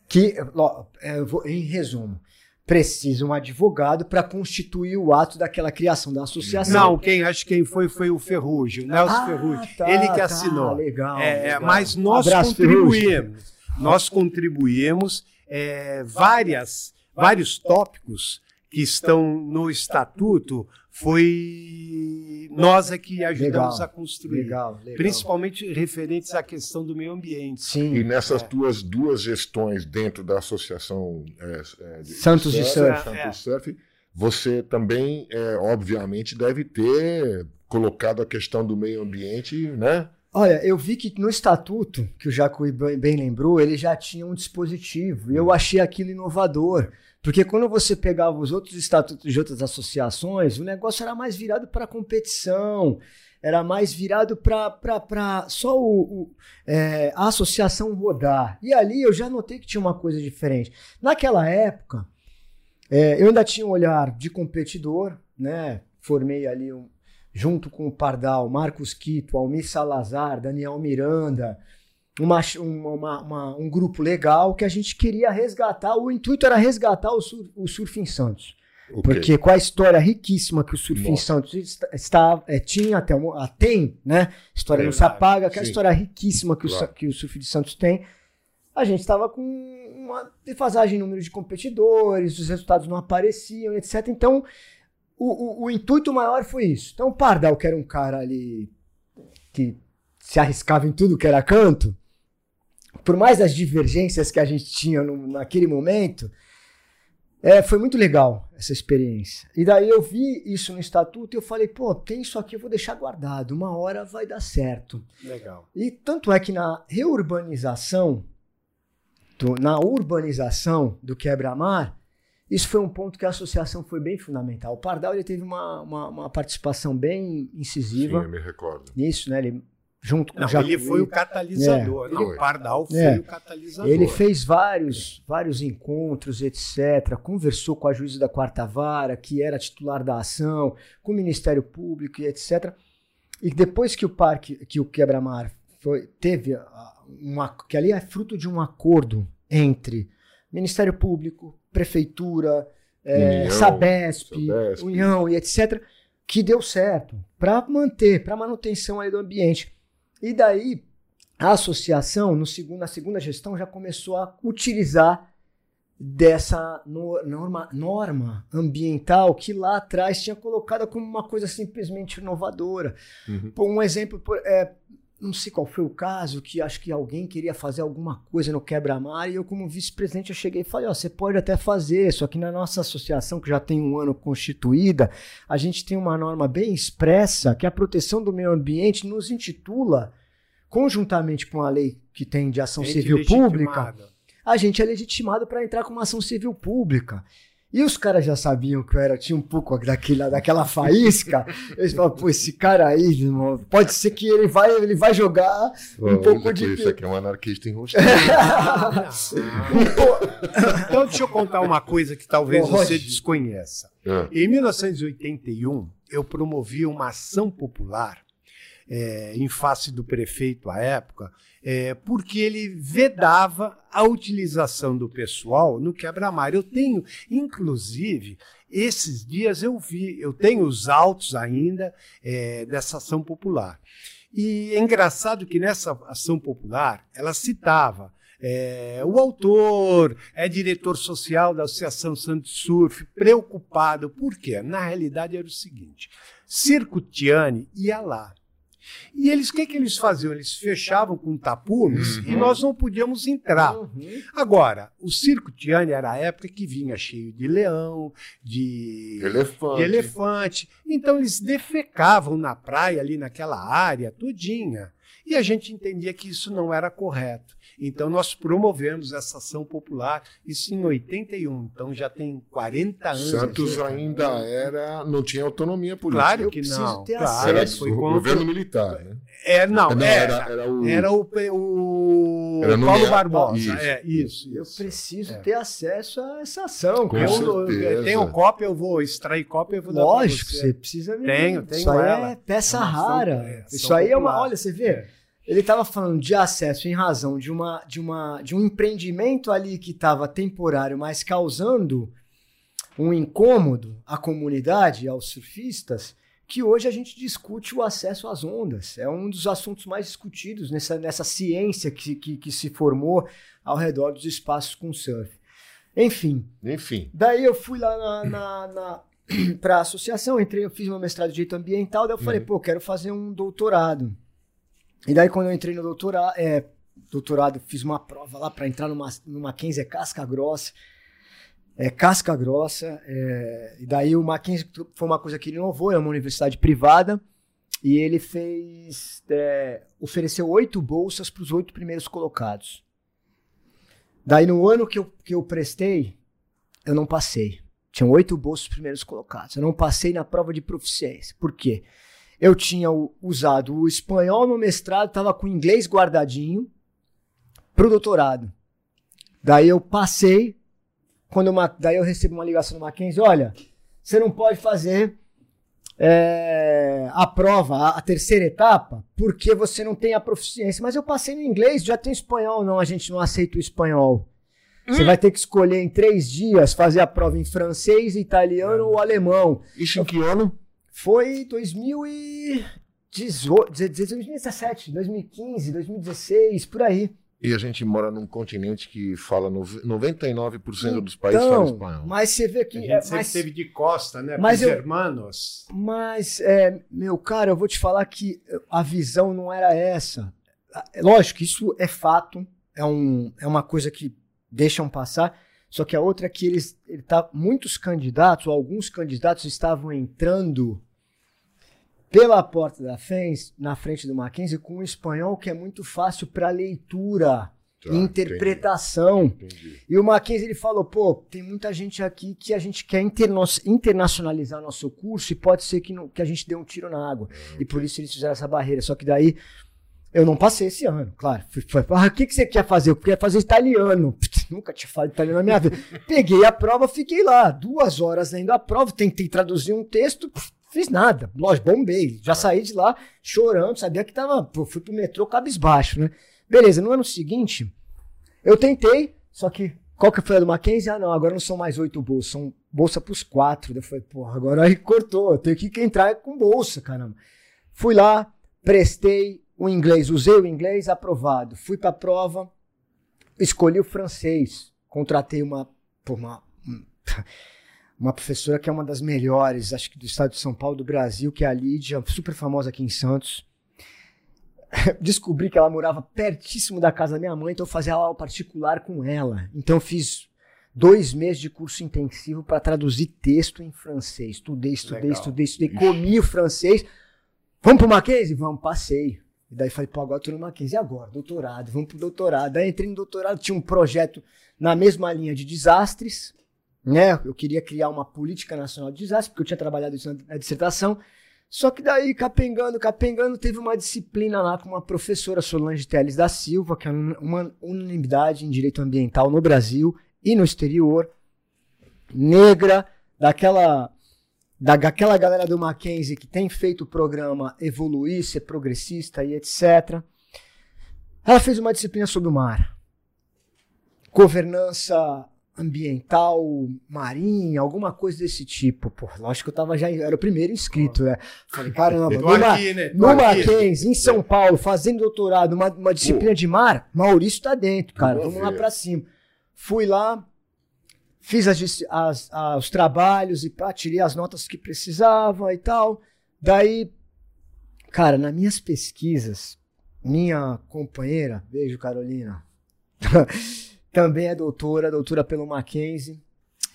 que, ó, é, vou- em resumo, precisa um advogado para constituir o ato daquela criação da associação. Não, quem acho que quem foi foi o Ferrugem, o Nelson Ah, Ferrugem. tá, Ele que tá, assinou. legal, É, é, legal. mas nós Abraço, contribuímos. Nós contribuímos é, várias, vários tópicos que estão no estatuto foi nós é que ajudamos Legal, a construir. Legal, legal. Principalmente referentes à questão do meio ambiente. Sim. E nessas tuas duas gestões dentro da Associação é, é, de Santos de Surf. Santos É. Surf, você também, é, obviamente, deve ter colocado a questão do meio ambiente né, Olha, eu vi que no estatuto, que o Jacuí bem lembrou, ele já tinha um dispositivo. E eu achei aquilo inovador. Porque quando você pegava os outros estatutos de outras associações, o negócio era mais virado para competição, era mais virado para só o, o é, a associação rodar. E ali eu já notei que tinha uma coisa diferente. Naquela época, é, eu ainda tinha um olhar de competidor, né? Formei ali um, junto com o Pardal, Marcos Quito, Almir Salazar, Daniel Miranda, uma, uma, uma, um grupo legal que a gente queria resgatar. O intuito era resgatar o, sur, o surf em Santos. Okay. Porque com a história riquíssima que o surf Nossa. em Santos está, está é, tinha até a, tem, né? História Verdade, não se apaga, aquela sim. história riquíssima que, claro. o, que o surf de Santos tem. A gente estava com uma defasagem em número de competidores, os resultados não apareciam, etc. Então, o, o, o intuito maior foi isso. Então, o Pardal, que era um cara ali que se arriscava em tudo que era canto, por mais as divergências que a gente tinha no, naquele momento, é, foi muito legal essa experiência. E daí eu vi isso no estatuto e eu falei, pô, tem isso aqui, eu vou deixar guardado, uma hora vai dar certo. Legal. E tanto é que na reurbanização, do, na urbanização do quebra-mar, isso foi um ponto que a associação foi bem fundamental. O Pardal ele teve uma, uma, uma participação bem incisiva. Sim, eu me recordo. Nisso, né? Ele junto com não, o Jacuí. Ele foi o catalisador, é. não, o Pardal foi é. o catalisador. Ele fez vários, vários encontros, etc. Conversou com a juíza da quarta vara, que era titular da ação, com o Ministério Público e etc. E depois que o parque, que o quebra-mar foi, teve uma, que ali é fruto de um acordo entre Ministério Público, Prefeitura, é, União, Sabesp, Sabesp, União e etc., que deu certo para manter, para manutenção aí do ambiente. E daí a associação, no segundo, na segunda gestão, já começou a utilizar dessa norma, norma ambiental que lá atrás tinha colocada como uma coisa simplesmente inovadora. Uhum. Por um exemplo, é, não sei qual foi o caso, que acho que alguém queria fazer alguma coisa no quebra-mar e eu, como vice-presidente, eu cheguei e falei: Ó, você pode até fazer, só que na nossa associação, que já tem um ano constituída, a gente tem uma norma bem expressa que a proteção do meio ambiente nos intitula, conjuntamente com a lei que tem de ação civil pública, a gente é legitimado para entrar com uma ação civil pública. E os caras já sabiam que eu era, tinha um pouco daquela, daquela faísca. Eles falaram, pô, esse cara aí, irmão, pode ser que ele vai, ele vai jogar um pouco de. Isso aqui é um anarquista enrustado. então, deixa eu contar uma coisa que talvez você desconheça. É. Em 1981, eu promovi uma ação popular é, em face do prefeito à época, é, porque ele vedava a utilização do pessoal no quebra-mar. Eu tenho, inclusive, esses dias eu vi, eu tenho os autos ainda é, dessa ação popular. E é engraçado que nessa ação popular ela citava é, o autor é diretor social da Associação Santos Surf, preocupado. Por quê? Na realidade era o seguinte: Circo Tiani ia lá e eles, o que, que eles faziam? Eles fechavam com tapumes uhum. e nós não podíamos entrar. Uhum. Agora, o Circo Tiani era a época que vinha cheio de leão, de elefante. de elefante. Então eles defecavam na praia, ali naquela área todinha. E a gente entendia que isso não era correto. Então nós promovemos essa ação popular, isso em 81, então já tem 40 anos. Santos ainda era, não tinha autonomia política. Claro que não. Ter claro, era foi governo militar, né? É, não, não era, era, era, o, era o, o era Paulo Barbosa. Isso, é, isso, Eu preciso é. ter acesso a essa ação. Com eu, eu tenho cópia, eu vou extrair cópia, eu vou dar Lógico, você. você precisa me Tenho, tenho Isso ela. aí é peça é rara. É, isso aí popular. é uma, olha, você vê. Ele estava falando de acesso em razão de, uma, de, uma, de um empreendimento ali que estava temporário, mas causando um incômodo à comunidade, aos surfistas, que hoje a gente discute o acesso às ondas. É um dos assuntos mais discutidos nessa, nessa ciência que, que, que se formou ao redor dos espaços com surf. Enfim. Enfim. Daí eu fui lá na, na, na para a associação, entrei, eu fiz meu mestrado de direito ambiental, daí eu falei, uhum. pô, quero fazer um doutorado. E daí, quando eu entrei no doutorado, é, doutorado fiz uma prova lá para entrar numa, numa Mackenzie é casca grossa. É casca grossa. É, e daí o Mackenzie foi uma coisa que ele inovou, é uma universidade privada. e ele fez. É, ofereceu oito bolsas para os oito primeiros colocados. Daí, no ano que eu, que eu prestei, eu não passei. Tinham oito bolsas primeiros colocados. Eu não passei na prova de proficiência. Por quê? Eu tinha usado o espanhol no mestrado, estava com o inglês guardadinho para o doutorado. Daí eu passei. Quando uma, daí eu recebo uma ligação do Mackenzie: olha, você não pode fazer é, a prova, a, a, terceira etapa, porque você não tem a proficiência. Mas eu passei no inglês, já tem espanhol. Não, a gente não aceita o espanhol. Você hum. vai ter que escolher em três dias fazer a prova em francês, italiano ou alemão. Isso em que ano? Foi 2018, 2017, 2015, 2016, por aí. E a gente mora num continente que fala 99% então, dos países falam espanhol. Mas você vê que. A gente é, sempre teve de costa, né? Mas eu, hermanos. Mas, é, meu cara, eu vou te falar que a visão não era essa. Lógico, isso é fato, é, um, é uma coisa que deixam passar. Só que a outra é que eles, ele tá, muitos candidatos, ou alguns candidatos estavam entrando pela porta da FENS, na frente do Mackenzie, com um espanhol que é muito fácil para leitura tá, interpretação. Entendi, entendi. E o Mackenzie ele falou: pô, tem muita gente aqui que a gente quer interno internacionalizar nosso curso e pode ser que, não, que a gente dê um tiro na água. Ah, e por isso eles fizeram essa barreira. Só que daí eu não passei esse ano, claro. Foi, ah, o que, que você quer fazer? Eu queria fazer italiano. Nunca tinha falado italiano na minha vida. Peguei a prova, fiquei lá, duas horas lendo a prova, tentei traduzir um texto, fiz nada. Lógico, bombei. Já saí de lá chorando, sabia que tava. Pô, fui pro metrô cabisbaixo, né? Beleza, no ano seguinte, eu tentei, só que. Qual que foi a do Mackenzie? Ah, não, agora não são mais oito bolsas, são bolsa pros quatro. Eu falei, porra, agora aí cortou, eu tenho que entrar com bolsa, caramba. Fui lá, prestei o inglês, usei o inglês, aprovado. Fui pra prova, escolhi o francês. Contratei uma, uma, uma professora que é uma das melhores, acho que do estado de São Paulo, do Brasil, que é a Lídia, super famosa aqui em Santos. Descobri que ela morava pertíssimo da casa da minha mãe, então eu fazia aula particular com ela. Então fiz dois meses de curso intensivo para traduzir texto em francês. Estudei, estudei, Legal. estudei, estudei, comi o francês. Vamos pro Mackenzie? Vamos, passei. E daí falei, pô, agora tô no Mackenzie. E agora? Doutorado, vamos pro doutorado. Daí entrei no doutorado, tinha um projeto na mesma linha de desastres, né? Eu queria criar uma política nacional de desastres, porque eu tinha trabalhado isso na dissertação. Só que daí, capengando, capengando, teve uma disciplina lá com uma professora Solange Teles da Silva, que é uma unanimidade em direito ambiental no Brasil e no exterior, negra, daquela daquela galera do Mackenzie que tem feito o programa evoluir, ser progressista e etc. Ela fez uma disciplina sobre o mar. Governança ambiental, marinha, alguma coisa desse tipo. Pô, lógico que eu tava já, era o primeiro inscrito, né? Falei, caramba, no, aqui, né? no Mackenzie, em São Paulo, fazendo doutorado, uma, uma disciplina Pô. de mar, Maurício tá dentro, cara, vamos lá pra cima. Fui lá, fiz as, as, as, os trabalhos e pá, tirei as notas que precisava e tal. Daí, cara, nas minhas pesquisas, minha companheira, beijo Carolina, também é doutora, doutora pelo Mackenzie,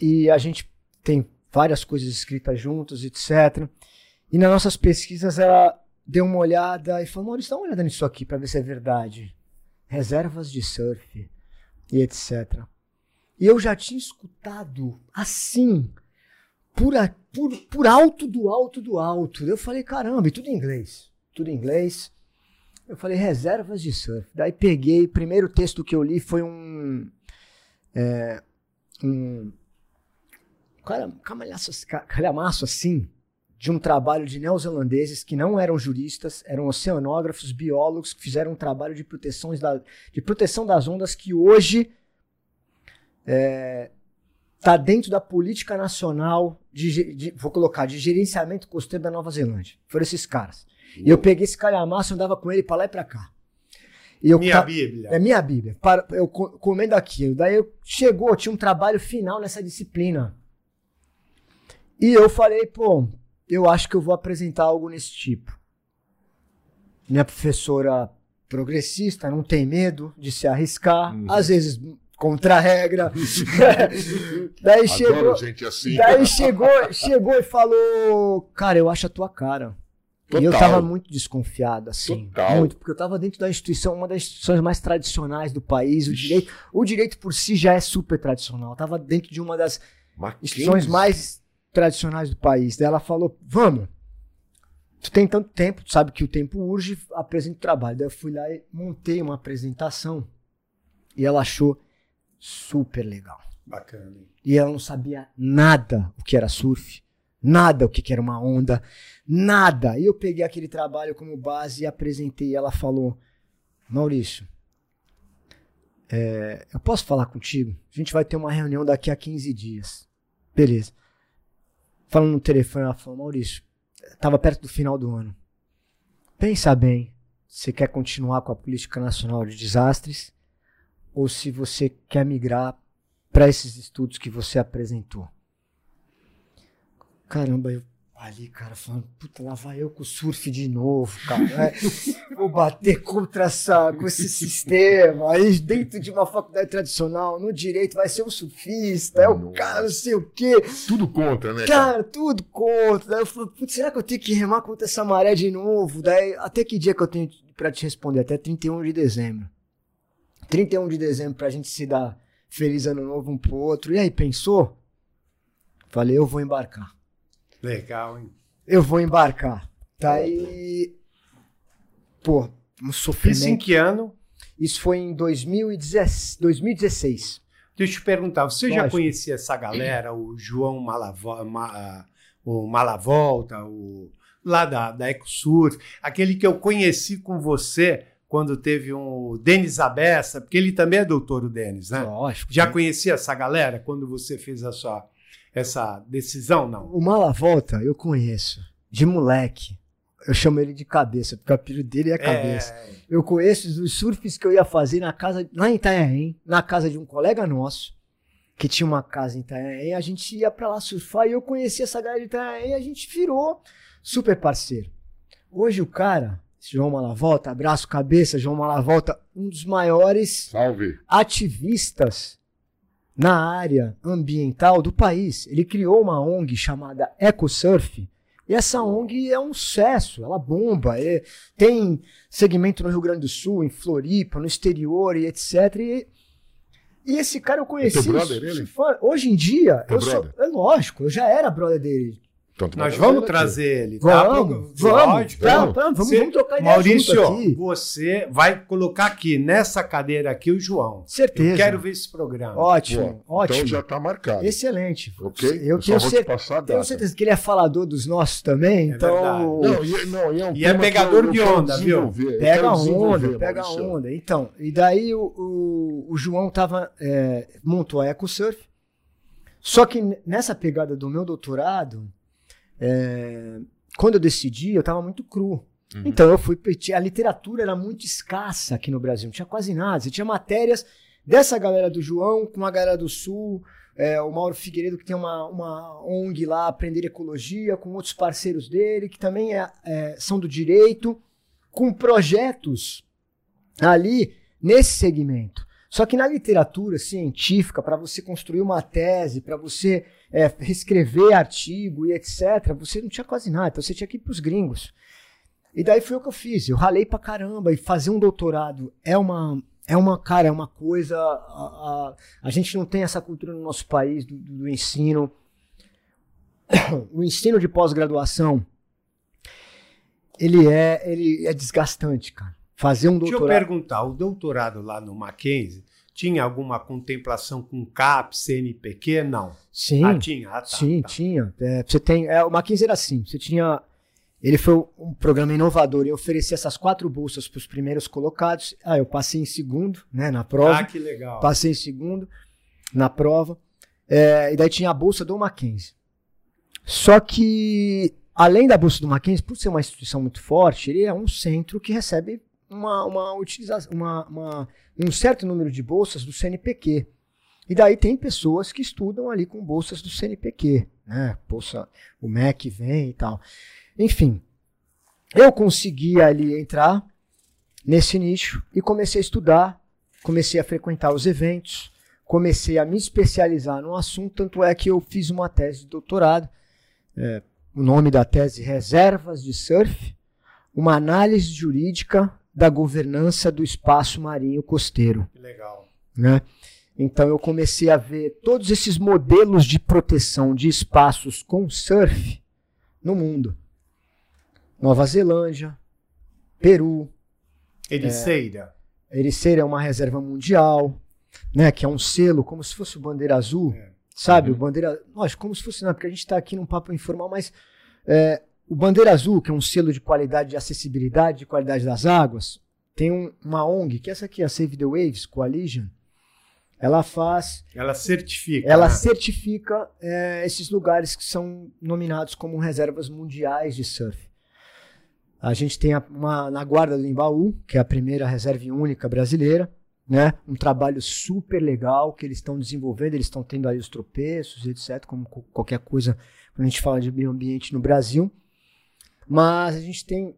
e a gente tem várias coisas escritas juntos, etc. E nas nossas pesquisas ela deu uma olhada e falou: Maurício, dá uma olhada nisso aqui para ver se é verdade. Reservas de surf e etc. E eu já tinha escutado assim, por, por, por alto do alto do alto. Eu falei, caramba, e tudo em inglês. Tudo em inglês. Eu falei, reservas de surf. Daí peguei, primeiro texto que eu li foi um. É, um calhamaço, calhamaço assim, de um trabalho de neozelandeses que não eram juristas, eram oceanógrafos, biólogos, que fizeram um trabalho de, proteções da, de proteção das ondas que hoje é, tá dentro da política nacional de, de, vou colocar de gerenciamento costeiro da Nova Zelândia. Foram esses caras. E eu peguei esse calhamaço, andava com ele para lá e para cá. E eu, minha Bíblia. É minha Bíblia. Para, eu comendo aquilo. Daí eu, chegou, tinha um trabalho final nessa disciplina. E eu falei, pô, eu acho que eu vou apresentar algo nesse tipo. Minha professora progressista não tem medo de se arriscar. Uhum. Às vezes contra a regra. daí Adoro chegou, gente assim. daí chegou, chegou e falou, cara, eu acho a tua cara. E eu Total. tava muito desconfiado, assim. Total. Muito, porque eu tava dentro da instituição, uma das instituições mais tradicionais do país. O direito, o direito por si já é super tradicional. Eu tava dentro de uma das instituições Mackenzie. mais tradicionais do país. Daí ela falou: Vamos, tu tem tanto tempo, tu sabe que o tempo urge, apresenta o trabalho. Daí eu fui lá e montei uma apresentação e ela achou super legal. Bacana. E ela não sabia nada o que era surf, nada o que que era uma onda, nada. E eu peguei aquele trabalho como base e apresentei. E ela falou: Maurício, é, eu posso falar contigo? A gente vai ter uma reunião daqui a 15 dias. Beleza. Falando no telefone, ela falou: Maurício, estava perto do final do ano. Pensa bem, você quer continuar com a política nacional de desastres ou se você quer migrar para esses estudos que você apresentou. Caramba, eu ali, cara, falando, puta, lá vai eu com o surf de novo, cara. né? Vou bater contra essa, com esse sistema. Aí dentro de uma faculdade tradicional, no direito, vai ser um surfista, é o Nossa. cara, não sei o quê. Tudo contra, né? cara? Cara, tudo contra. Daí eu falei, putz, será que eu tenho que remar contra essa maré de novo? Daí, até que dia que eu tenho pra te responder? Até 31 de dezembro. 31 de dezembro pra gente se dar feliz ano novo um pro outro. E aí, pensou? Falei, eu vou embarcar. Legal, hein? Eu vou embarcar. Daí, pô, um Isso em sofrimento. que ano? Isso foi em 2016. 2016. Deixa eu te perguntar, você já Lógico. conhecia essa galera, o João Malavo, Ma- o Malavolta, o, lá da, da EcoSurf, aquele que eu conheci com você quando teve um Denis Abessa, porque ele também é doutor, o Denis, né? Lógico. Já conhecia essa galera quando você fez a sua essa decisão? Não. O Malavolta eu conheço. De moleque. Eu chamo ele de cabeça, porque o apelido dele é cabeça. É, Eu conheço os surfs que eu ia fazer na casa, lá em Itanhaém, na casa de um colega nosso, que tinha uma casa em Itanhaém, a gente ia pra lá surfar e eu conheci essa galera de Itanhaém e a gente virou super parceiro. Hoje o cara, João Malavolta, abraço cabeça, João Malavolta, um dos maiores Salve. ativistas na área ambiental do país. Ele criou uma ONG chamada EcoSurf. E essa ONG é um sucesso, ela bomba. é- tem segmento no Rio Grande do Sul, em Floripa, no exterior e etc. E, e esse cara eu conheci. É brother, ele? surfando. Hoje em dia, eu sou, brother? é lógico, eu já era brother dele. Então, tu Nós vamos trazer ele, tá? Vamos, Pro- vamos, Lógico, tá, vamos. Você- vamos trocar ideia Maurício, junto aqui. você vai colocar aqui, nessa cadeira aqui, o João. Certeza. Eu quero ver esse programa. Ótimo, Boa. ótimo. Então já tá marcado. Excelente. Ok? Eu só tenho, vou cer- te passar a tenho certeza que ele é falador dos nossos também, É então. Não, e, não, e é, um E é pegador eu- eu de onda, viu? eu Pega onda, pega a Maurício. onda. Então, e daí o, o, o João tava, é, montou a EcoSurf. Só que nessa pegada do meu doutorado, é, quando eu decidi, eu tava muito cru. Uhum. Então eu fui. A literatura era muito escassa aqui no Brasil, não tinha quase nada. Você tinha matérias dessa galera do João com a galera do Sul, é, o Mauro Figueiredo, que tem uma, uma ONG lá, Aprender Ecologia, com outros parceiros dele, que também é- é, são do direito, com projetos ali nesse segmento. Só que na literatura científica, para você construir uma tese, para você é, reescrever artigo e etc., você não tinha quase nada. Então você tinha que ir para os gringos. E daí foi o que eu fiz. Eu ralei pra caramba. E fazer um doutorado é uma. É uma, cara, é uma coisa. A, a, a gente não tem essa cultura no nosso país do- do ensino. O ensino de pós-graduação, ele é, ele é desgastante, cara. Fazer um Deixa eu doutorado. perguntar, o doutorado lá no Mackenzie tinha alguma contemplação com CAP, CNPq? Não. Sim. Ah, tinha. Ah, tá, Sim, tá. tinha. É, você tem, é, o Mackenzie era assim, você tinha, ele foi um programa inovador e oferecia essas quatro bolsas para os primeiros colocados. Ah, eu passei em segundo, né, na prova. Ah, que legal. Passei em segundo na prova. É, e daí tinha a bolsa do Mackenzie. Só que, além da bolsa do Mackenzie, por ser uma instituição muito forte, ele é um centro que recebe uma, uma utilização, uma, uma- um certo número de bolsas do CNPq. E daí tem pessoas que estudam ali com bolsas do CNPq, né? Bolsa, o MEC vem e tal. Enfim, eu consegui ali entrar nesse nicho e comecei a estudar, comecei a frequentar os eventos, comecei a me especializar no assunto, tanto é que eu fiz uma tese de doutorado, é, o nome da tese Reservas de Surf, uma análise jurídica da governança do espaço marinho costeiro. Que legal. Né? Então eu comecei a ver todos esses modelos de proteção de espaços com surf no mundo. Nova Zelândia, Peru. Ericeira. É, Ericeira é uma reserva mundial, né, que é um selo, como se fosse o bandeira azul. É. Sabe, uhum. o bandeira. Lógico, como se fosse, não, porque a gente está aqui num papo informal, mas é, o bandeira azul, que é um selo de qualidade de acessibilidade, de qualidade das águas, tem um, uma ONG, que é essa aqui, a Save the Waves Coalition. Ela faz. Ela certifica. Ela né? certifica é, esses lugares que são nominados como reservas mundiais de surf. A gente tem uma na Guarda do Embaú, que é a primeira reserva única brasileira né? Um trabalho super legal que eles estão desenvolvendo, eles estão tendo aí os tropeços, etc, como qualquer coisa quando a gente fala de meio ambiente no Brasil. Mas a gente tem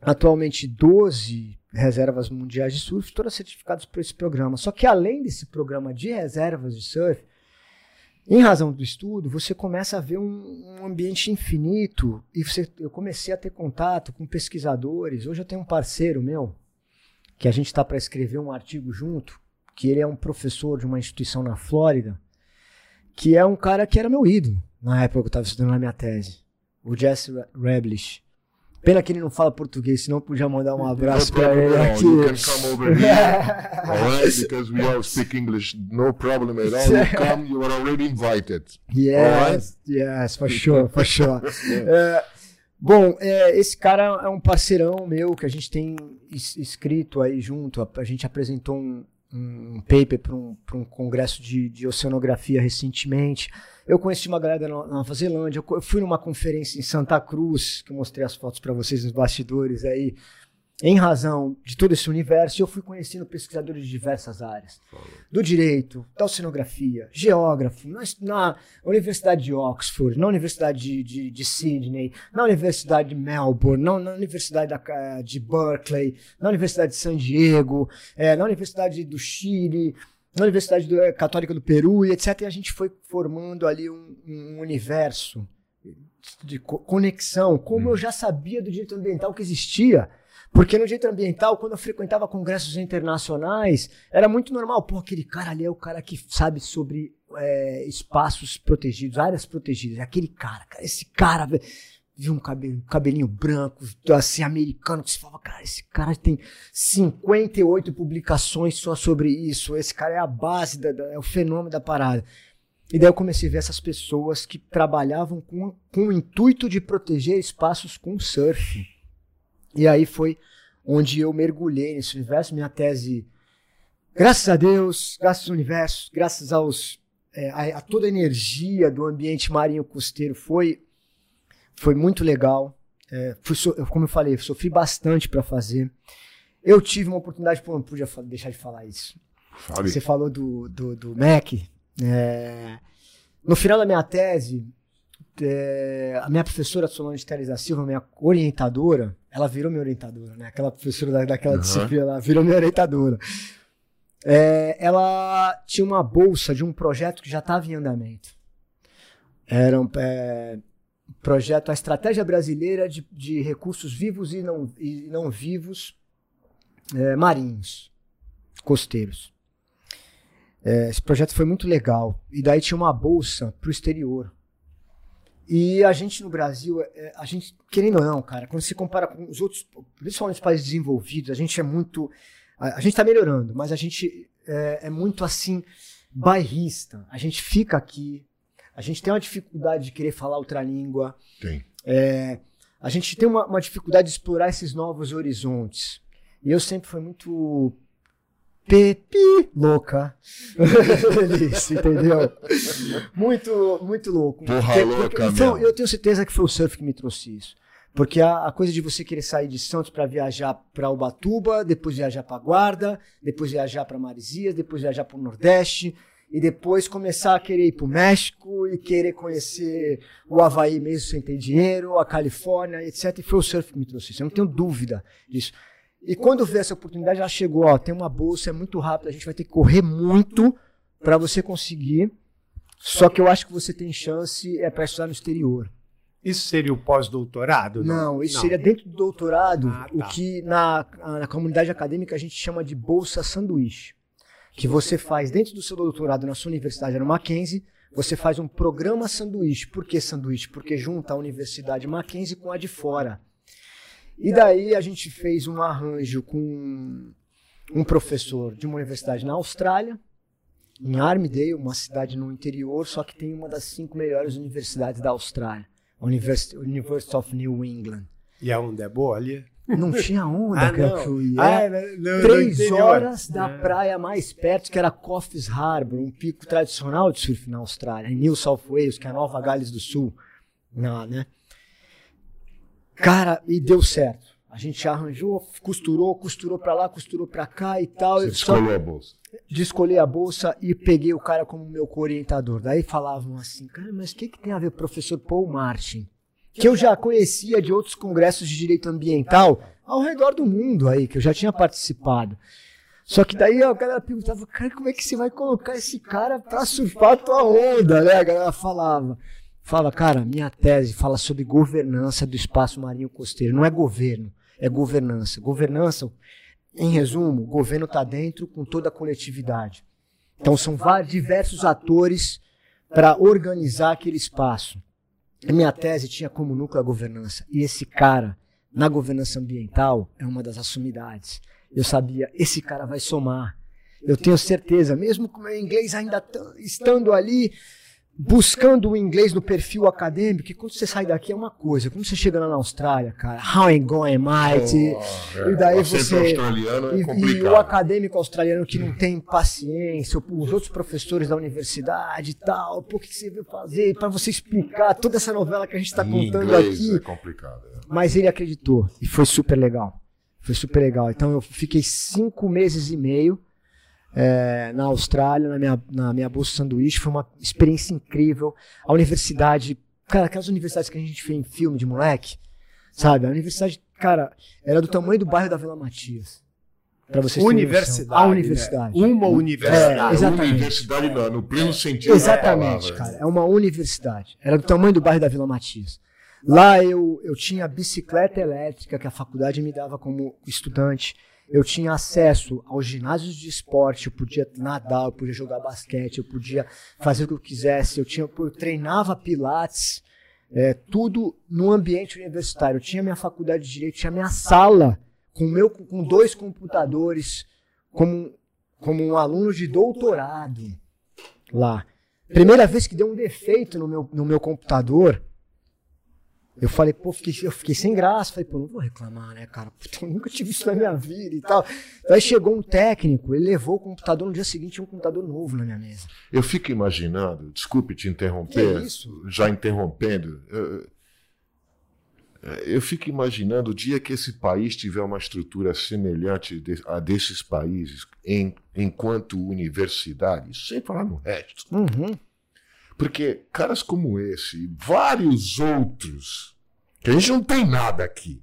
atualmente 12 reservas mundiais de surf, todas certificadas por esse programa. Só que além desse programa de reservas de surf, em razão do estudo, você começa a ver um, um ambiente infinito e você, eu comecei a ter contato com pesquisadores. Hoje eu tenho um parceiro meu, que a gente está para escrever um artigo junto, que ele é um professor de uma instituição na Flórida, que é um cara que era meu ídolo na época que eu estava estudando na minha tese, o Jesse Reblish. Pena que ele não fala português, senão eu podia mandar um abraço para ele aqui. You can come over here, alright? Because we all speak English, no problem at all. You come, you are already invited. Yes, yes, for sure, for sure. uh, Bom, é, esse cara é um parceirão meu que a gente tem escrito aí junto. A, a gente apresentou um, um paper para um, um congresso de, de, oceanografia recentemente. Eu conheci uma galera da Nova Zelândia. Eu fui numa conferência em Santa Cruz, que eu mostrei as fotos para vocês nos bastidores aí em razão de todo esse universo, eu fui conhecendo pesquisadores de diversas áreas. Do direito, da oceanografia, geógrafo, na, na Universidade de Oxford, na Universidade de, de, de Sydney, na Universidade de Melbourne, na, na Universidade da, de Berkeley, na Universidade de San Diego, é, na Universidade do Chile, na Universidade do, é, Católica do Peru e etc. E a gente foi formando ali um, um universo de conexão, como hum. eu já sabia do direito ambiental que existia porque no direito ambiental, quando eu frequentava congressos internacionais, era muito normal. Pô, aquele cara ali é o cara que sabe sobre é, espaços protegidos, áreas protegidas. É aquele cara, cara esse cara viu um cabelo, cabelinho branco, assim, americano, que se falava, cara, esse cara tem 58 publicações só sobre isso. Esse cara é a base, da, da, é o fenômeno da parada. E daí eu comecei a ver essas pessoas que trabalhavam com, com o intuito de proteger espaços com surf. E aí foi onde eu mergulhei nesse universo. Minha tese, graças a Deus, graças ao universo, graças aos, é, a, a, toda a energia do ambiente marinho costeiro, foi, foi muito legal. É, fui, como eu falei, sofri bastante para fazer. Eu tive uma oportunidade, pô, não podia deixar de falar isso. Fale. Você falou do, do, do MEC. É, no final da minha tese, é, a minha professora Solange Teres da Silva, minha orientadora, ela virou minha orientadora, né? Aquela professora da, daquela uhum. disciplina, ela virou minha orientadora. É, ela tinha uma bolsa de um projeto que já estava em andamento. Era um é, projeto, a Estratégia Brasileira de, de Recursos Vivos e Não, e não Vivos é, Marinhos, Costeiros. É, esse projeto foi muito legal. E daí tinha uma bolsa para o exterior. E a gente no Brasil, é, a gente, querendo ou não, cara, quando se compara com os outros, principalmente os países desenvolvidos, a gente é muito. A, a gente está melhorando, mas a gente é, é, muito assim, bairrista. A gente fica aqui, a gente tem uma dificuldade de querer falar outra língua. Tem. É, a gente tem uma, uma dificuldade de explorar esses novos horizontes. E eu sempre fui muito Pepe louca. Isso, entendeu? Muito, muito louco. Porra porque, louca, então, Eu tenho certeza que foi o surf que me trouxe isso. Porque a, a coisa de você querer sair de Santos para viajar para Ubatuba, depois viajar para Guarda, depois viajar para Marizias, depois viajar para o Nordeste, e depois começar a querer ir para o México e querer conhecer o Havaí mesmo sem ter dinheiro, a Califórnia, etc. E foi o surf que me trouxe isso. Eu não tenho dúvida disso. E quando vê essa oportunidade, ela chegou, ó, tem uma bolsa, é muito rápido, a gente vai ter que correr muito para você conseguir. Só que eu acho que você tem chance é para estudar no exterior. Isso seria o pós-doutorado? Não, isso seria dentro do doutorado, Ah, o tá. que na, na comunidade acadêmica a gente chama de bolsa sanduíche. Que você faz dentro do seu doutorado na sua universidade, no Mackenzie, você faz um programa sanduíche. Por que sanduíche? Porque junta a Universidade Mackenzie com a de fora. E daí a gente fez um arranjo com um professor de uma universidade na Austrália, em Armidale, uma cidade no interior, só que tem uma das cinco melhores universidades da Austrália, a University, University of New England. E aonde é boa ali? Não tinha onda Ah, que eu fui. Ah, é, não, no três horas da Ah. praia mais perto, que era Coffs Harbour, um pico tradicional de surf na Austrália, em New South Wales, que é a Nova Gales do Sul. Não, né? Cara, e deu certo. A gente arranjou, costurou, costurou pra lá, costurou pra cá e tal. Você escolheu a bolsa. de escolher a bolsa e peguei o cara como meu co-orientador. Daí falavam assim, cara, mas o que, que tem a ver o professor Paul Martin? Que eu já conhecia de outros congressos de direito ambiental ao redor do mundo aí, que eu já tinha participado. Só que daí a galera perguntava, cara, como é que você vai colocar esse cara pra surfar a tua onda, né? A galera falava. Fala, cara, minha tese fala sobre governança do espaço marinho costeiro. Não é governo, é governança. Governança, em resumo, o governo está dentro com toda a coletividade. Então são vários, diversos atores para organizar aquele espaço. A minha tese tinha como núcleo a governança. E esse cara, na governança ambiental, é uma das assumidades. Eu sabia, esse cara vai somar. Eu tenho certeza, mesmo com o meu inglês ainda estando ali, buscando o inglês no perfil acadêmico, que quando você sai daqui é uma coisa. Quando você chega lá na Austrália, cara, how you going, mate? Oh, E daí você- australiano é E, e o acadêmico australiano que não tem paciência, os outros professores da universidade e tal, o que você veio fazer? Para você explicar toda essa novela que a gente está contando aqui. É complicado. é. Mas ele acreditou e foi super legal. Foi super legal. Então eu fiquei cinco meses e meio é, na Austrália, na minha, na minha bolsa sanduíche. Foi uma experiência incrível. A universidade, cara, aquelas universidades que a gente vê em filme de moleque, sabe? A universidade, cara, era do tamanho do bairro da Vila Matias. Pra vocês Universidade. A né? universidade. Uma universidade. É, exatamente. Universidade não, no pleno sentido Exatamente, da cara. É uma universidade. Era do tamanho do bairro da Vila Matias. Lá eu, eu tinha bicicleta elétrica que a faculdade me dava como estudante. Eu tinha acesso aos ginásios de esporte, eu podia nadar, eu podia jogar basquete, eu podia fazer o que eu quisesse. Eu, tinha, eu treinava pilates, é, tudo no ambiente universitário. Eu tinha minha faculdade de direito, tinha minha sala com, meu, com dois computadores, como, como um aluno de doutorado lá. Primeira vez que deu um defeito no meu, no meu computador, eu falei, pô, fiquei, eu fiquei sem graça. Falei, pô, não vou reclamar, né, cara? Puta, eu nunca tive isso na minha vida e tal. Aí chegou um técnico, ele levou o computador no dia seguinte, tinha um computador novo na minha mesa. Eu fico imaginando, desculpe te interromper, Que isso? já interrompendo, eu, eu fico imaginando o dia que esse país tiver uma estrutura semelhante a desses países em, enquanto universidade, sem falar no resto. Uhum. Porque caras como esse e vários outros, que a gente não tem nada aqui,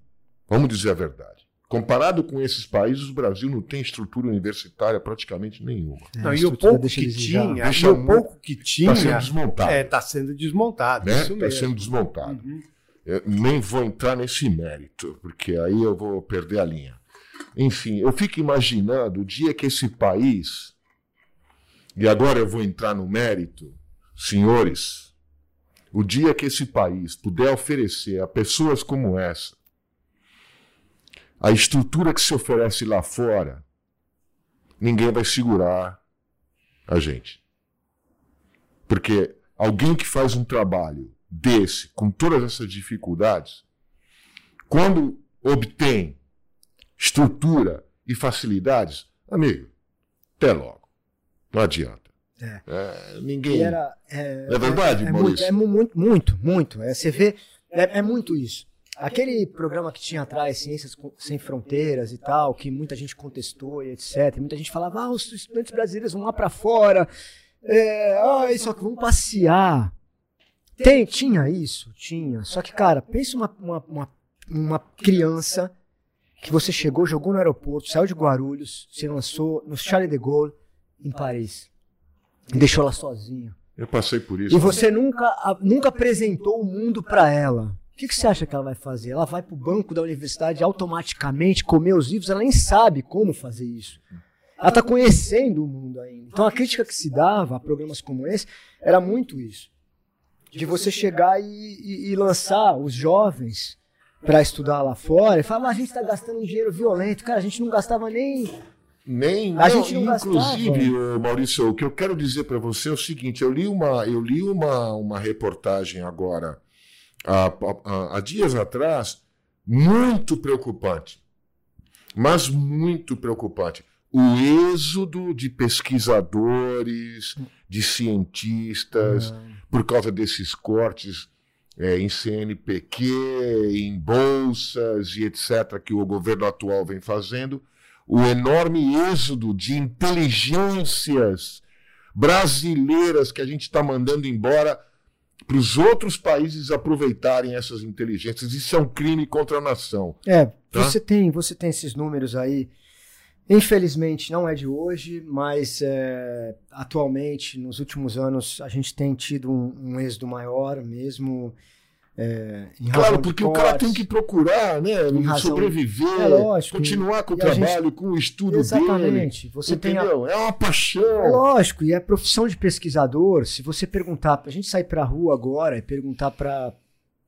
vamos dizer a verdade. Comparado com esses países, o Brasil não tem estrutura universitária praticamente nenhuma. É, Não, e o pouco deixa que desejar. tinha, Deixa o pouco que tinha, Está sendo desmontado. é, tá sendo desmontado, né? isso Está mesmo. sendo desmontado. Uhum. Eu nem vou entrar nesse mérito, porque aí eu vou perder a linha. Enfim, eu fico imaginando o dia que esse país, e agora eu vou entrar no mérito, senhores, o dia que esse país puder oferecer a pessoas como essa a estrutura que se oferece lá fora, ninguém vai segurar a gente. Porque alguém que faz um trabalho desse, com todas essas dificuldades, quando obtém estrutura e facilidades, amigo, até logo. Não adianta. É. É, ninguém. Era, é, É verdade, é, é Maurício? muito, é mu- muito, muito, muito. É, você vê, é, é muito isso. Aquele programa que tinha atrás, Ciências Sem Fronteiras e tal, que muita gente contestou e etc. Muita gente falava, ah, os estudantes brasileiros vão lá pra fora, é, ah, só que vão passear. Tem, tinha isso, tinha. Só que, cara, pensa uma, uma, uma, uma criança que você chegou, jogou no aeroporto, saiu de Guarulhos, se lançou no Charles de Gaulle, em Paris. E deixou ela sozinha. Eu passei por isso. E você nunca, nunca apresentou o mundo para ela. O que, que você acha que ela vai fazer? Ela vai pro banco da universidade automaticamente comer os livros, ela nem sabe como fazer isso. Ela está conhecendo o mundo ainda. Então a crítica que se dava a programas como esse era muito isso. De você chegar e, e- e lançar os jovens para estudar lá fora e falar, "Ah, a gente está gastando um dinheiro violento. Cara, a gente não gastava nem. Nem, A não, gente não inclusive, ô, Maurício, o que eu quero dizer para você é o seguinte: eu li uma, eu li uma, uma reportagem agora, há, há- há dias atrás, muito preocupante, mas muito preocupante. O êxodo de pesquisadores, de cientistas, por causa desses cortes é, em CNPq, em bolsas e etc., que o governo atual vem fazendo, o enorme êxodo de inteligências brasileiras que a gente está mandando embora para os outros países aproveitarem essas inteligências. Isso é um crime contra a nação. É, Tá? você tem, você tem esses números aí. Infelizmente não é de hoje, mas é, atualmente, nos últimos anos, a gente tem tido um, um êxodo maior, mesmo é, Claro, porque o cara tem que procurar, né? Sobreviver, É lógico, continuar com o a gente- trabalho, com o estudo dele. Exatamente. Você tem a, entendeu? É uma É paixão. lógico, e a profissão de pesquisador, se você perguntar, a gente sair pra rua agora e perguntar para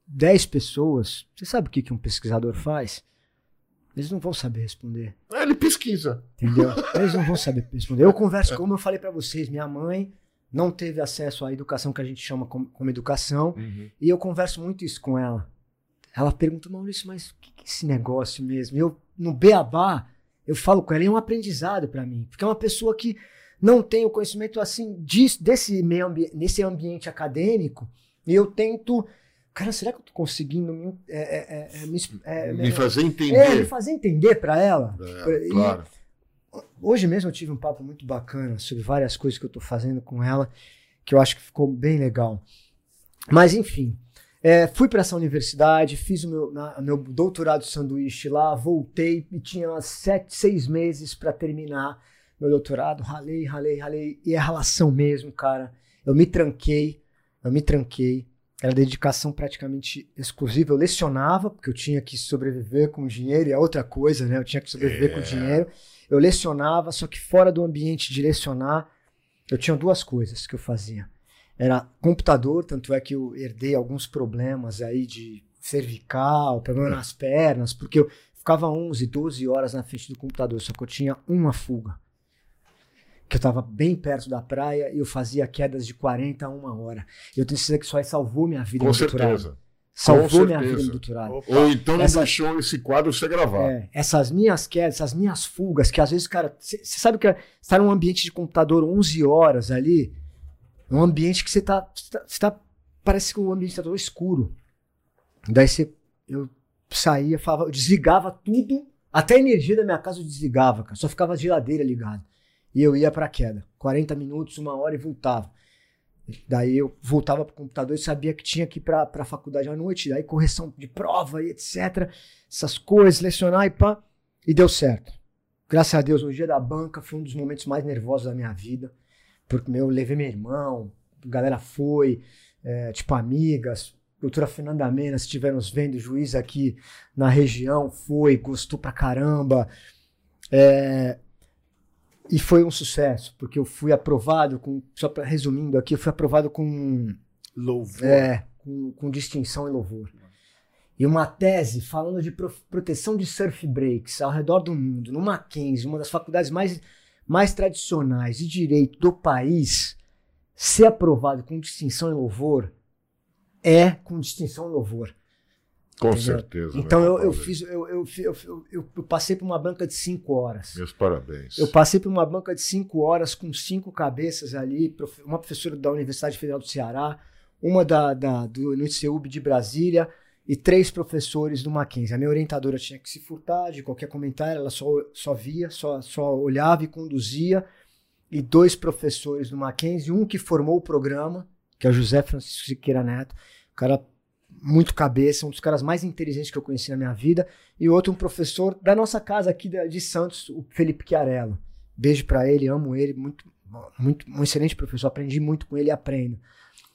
10 pessoas, você sabe o que, que um pesquisador faz? Eles não vão saber responder, Ele pesquisa. entendeu? Eles não vão saber responder. Eu converso, como eu falei pra vocês, minha mãe não teve acesso à educação que a gente chama como, como educação, e eu converso muito isso com ela. Ela pergunta, Maurício, mas o que, que é esse negócio mesmo? Eu, no Beabá, eu falo com ela, é um aprendizado pra mim, porque é uma pessoa que não tem o conhecimento assim disso, desse meio ambi nesse ambiente acadêmico, e eu tento. Cara, será que eu tô conseguindo me, é, é, é, me, es- é, Me fazer é, me entender. fazer entender pra ela? É, E- claro. Hoje mesmo eu tive um papo muito bacana sobre várias coisas que eu tô fazendo com ela, que eu acho que ficou bem legal. Mas enfim, é, fui para essa universidade, fiz o meu, na- meu doutorado de sanduíche lá, voltei e tinha sete, seis meses para terminar meu doutorado. Ralei, ralei, ralei. E é ralação mesmo, cara. Eu me tranquei, eu me tranquei. Era dedicação praticamente exclusiva. Eu lecionava, porque eu tinha que sobreviver com dinheiro, e é outra coisa, né? Eu tinha que sobreviver com É. dinheiro. Eu lecionava, só que fora do ambiente de lecionar, eu tinha duas coisas que eu fazia. Era computador, tanto é que eu herdei alguns problemas aí de cervical, problema nas pernas, porque eu ficava 11, 12 horas na frente do computador, só que eu tinha uma fuga. Que eu estava bem perto da praia e eu fazia quedas de 40 a uma hora. E eu tenho certeza que isso aí salvou minha vida Com no doutorado. Salvou minha vida no doutorado. Ou então não Essa- deixou esse quadro ser gravado. É, essas minhas quedas, essas minhas fugas, que às vezes, cara, você sabe que você tá num ambiente de computador 11 horas ali, um ambiente que você tá, cê tá, cê tá- parece que o ambiente tá todo escuro. Daí você, eu saía, falava, eu desligava tudo, até a energia da minha casa eu desligava, cara, só ficava a geladeira ligada. E eu ia pra queda, 40 minutos, uma hora e voltava. Daí eu voltava pro computador e sabia que tinha que ir pra, pra faculdade à noite, daí correção de prova e etc. Essas coisas, lecionar e pá. E deu certo. Graças a Deus, no dia da banca foi um dos momentos mais nervosos da minha vida. Porque eu levei meu irmão, a galera foi, é, tipo, amigas. Doutora Fernanda Mena, se estiver nos vendo, juiz aqui na região, foi, gostou pra caramba. É, e foi um sucesso, porque eu fui aprovado com, só pra, resumindo aqui, eu fui aprovado com Louvor. é, com, com distinção e louvor. E uma tese falando de pro- proteção de surf breaks ao redor do mundo, no Mackenzie, uma das faculdades mais, mais tradicionais de direito do país, ser aprovado com distinção e louvor é com distinção e louvor. Com Entendeu? certeza. Então meu eu, eu fiz, eu, eu, eu, eu, passei por uma banca de cinco horas. Meus parabéns. Eu passei por uma banca de cinco horas com cinco cabeças ali, uma professora da Universidade Federal do Ceará, uma da, da, do ICEUB de Brasília e três professores do Mackenzie. A minha orientadora tinha que se furtar de qualquer comentário, ela só, só via, só, só olhava e conduzia. E dois professores do Mackenzie, um que formou o programa, que é o José Francisco Siqueira Neto, um cara muito cabeça, um dos caras mais inteligentes que eu conheci na minha vida, e outro um professor da nossa casa aqui de Santos, o Felipe Chiarello. Beijo pra ele, amo ele, muito muito, um excelente professor, aprendi muito com ele e aprendo.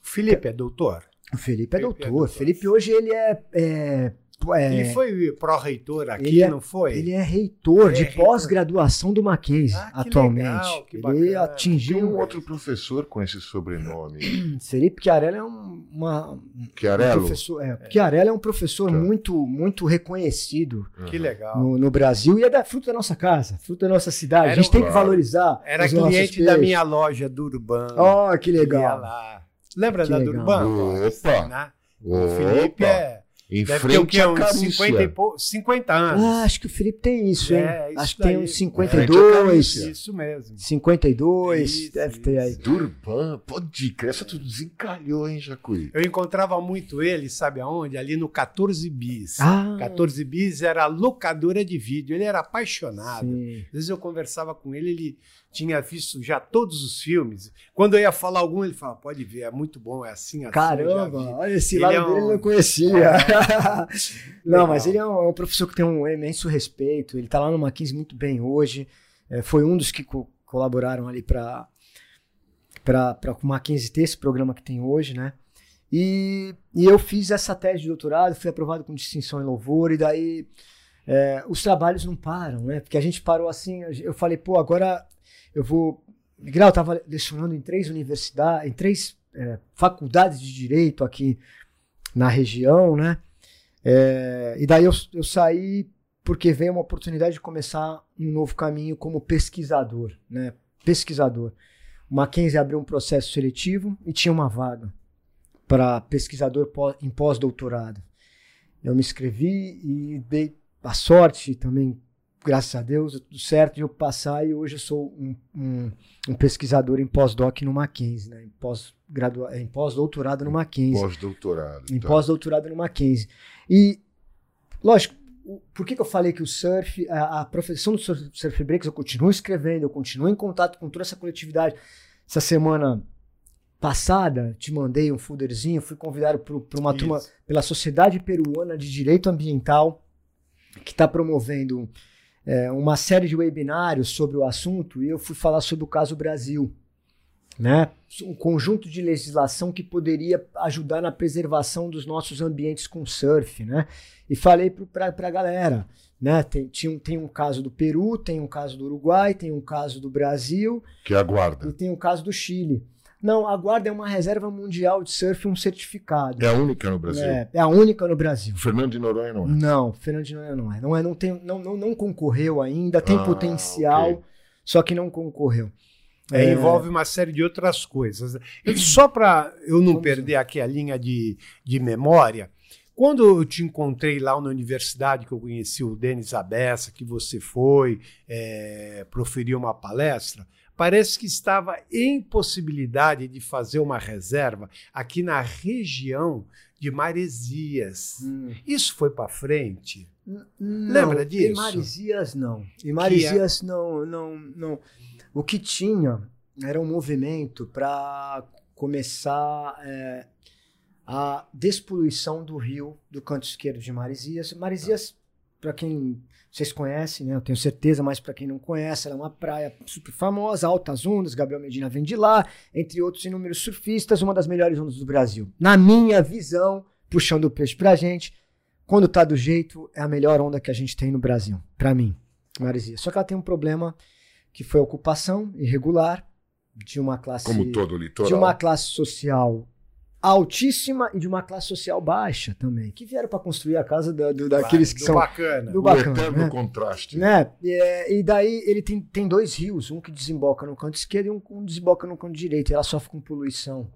Felipe é doutor? O Felipe é Felipe é doutor. doutor. Felipe hoje ele é, é, é- Ele foi pró-reitor aqui, ele é- não foi? ele é reitor É, de reitor. pós-graduação do Mackenzie Ah, atualmente. legal, ele bacana. atingiu Tem um outro professor com esse sobrenome. Felipe Chiarella é um, uma, um Chiarello? professor. É, Chiarella é um professor Tá. muito, muito reconhecido Que legal. no, no Brasil e é da fruto da nossa casa, fruto da nossa cidade. a Era gente um- tem que Claro. valorizar. Era os nossos cliente da minha loja do Urbano. Oh, que legal. lá. Lembra Que da legal. Durban? Opa. Né? O Felipe Opa. é. Em Deve ter o frente quê? à Uns Carúcia. 50, e pou... 50 anos. Ah, acho que o Felipe tem isso, hein? É, isso acho que tem uns Frente à 52, Carúcia. Isso mesmo. 52, Isso, deve ter aí. isso. Durban, pode crer, essa tu desencalhou, hein, Jacuí? Eu encontrava muito ele, sabe aonde? Ali no 14 Bis. Ah, 14 Bis era locadora de vídeo. Ele era apaixonado. sim. Às vezes eu conversava com ele, ele tinha visto já todos os filmes. Quando eu ia falar algum, ele falava: pode ver, é muito bom, é assim, assim. Caramba, vi." olha esse Ele lado é um- dele eu não conhecia. não, Legal. mas ele é um, é um professor que tem um imenso respeito. Ele tá lá no Mackenzie muito bem hoje. É, foi um dos que co- colaboraram ali para para o Mackenzie ter esse programa que tem hoje, né? E, e eu fiz essa tese de doutorado, fui aprovado com distinção em louvor, e daí é, os trabalhos não param, né? Porque a gente parou assim, eu falei, pô, agora eu vou. Eu estava lecionando em três universidades, em três é, faculdades de direito aqui na região, né? É, e daí eu, eu saí porque veio uma oportunidade de começar um novo caminho como pesquisador, né? Pesquisador. O Mackenzie abriu um processo seletivo e tinha uma vaga para pesquisador em pós-doutorado. Eu me inscrevi e dei a sorte também, graças a Deus, tudo certo de eu passar e hoje eu sou um, um- um pesquisador em pós-doc no Mackenzie, né? em pós-gradua- em pós-doutorado no Mackenzie Pós-doutorado. em tá. pós-doutorado no Mackenzie. E, lógico, por que, que eu falei que o surf, a, a profissão do surf, surf breaks, eu continuo escrevendo, eu continuo em contato com toda essa coletividade. Essa semana passada, te mandei um folderzinho, fui convidado para uma turma Isso. pela Sociedade Peruana de Direito Ambiental, que está promovendo é, uma série de webinários sobre o assunto, e eu fui falar sobre o caso Brasil. Né? Um conjunto de legislação que poderia ajudar na preservação dos nossos ambientes com surf. Né? E falei para a galera. Né? Tem, tinha um, tem um caso do Peru, tem um caso do Uruguai, tem um caso do Brasil Que aguarda. e tem um caso do Chile. Não, a Guarda é uma reserva mundial de surf, um certificado. É a única no Brasil. É, é a única no Brasil. Fernando de Noronha não é. Não, Fernando de Noronha não é. Não, é, não, tem, não, não, não concorreu ainda, tem Ah, potencial, ok. só que não concorreu. É, É. envolve uma série de outras coisas. Eu- só para eu não perder aqui a linha de, de memória, quando eu te encontrei lá na universidade, que eu conheci o Denis Abessa, que você foi, é, proferiu uma palestra, parece que estava em possibilidade de fazer uma reserva aqui na região de Maresias. Isso foi para frente? Não, Lembra disso? Em Maresias, não. Em Maresias, não, não, não. O que tinha era um movimento para começar é, a despoluição do rio do canto esquerdo de Maresias. Maresias, para quem vocês conhecem, né? Eu tenho certeza, mas para quem não conhece, ela é uma praia super famosa, altas ondas, Gabriel Medina vem de lá, entre outros inúmeros surfistas, uma das melhores ondas do Brasil. Na minha visão, puxando o peixe pra gente, quando tá do jeito, é a melhor onda que a gente tem no Brasil, pra mim, Maresias. Só que ela tem um problema que foi a ocupação irregular de uma classe Como todo o litoral. de uma classe social altíssima e de uma classe social baixa também, que vieram para construir a casa da- do- daqueles que Do são bacana. do o bacana, eterno né? contraste. né? E, é, e daí ele tem, tem dois rios, um que desemboca no canto esquerdo e um que desemboca no canto direito. E ela sofre com poluição.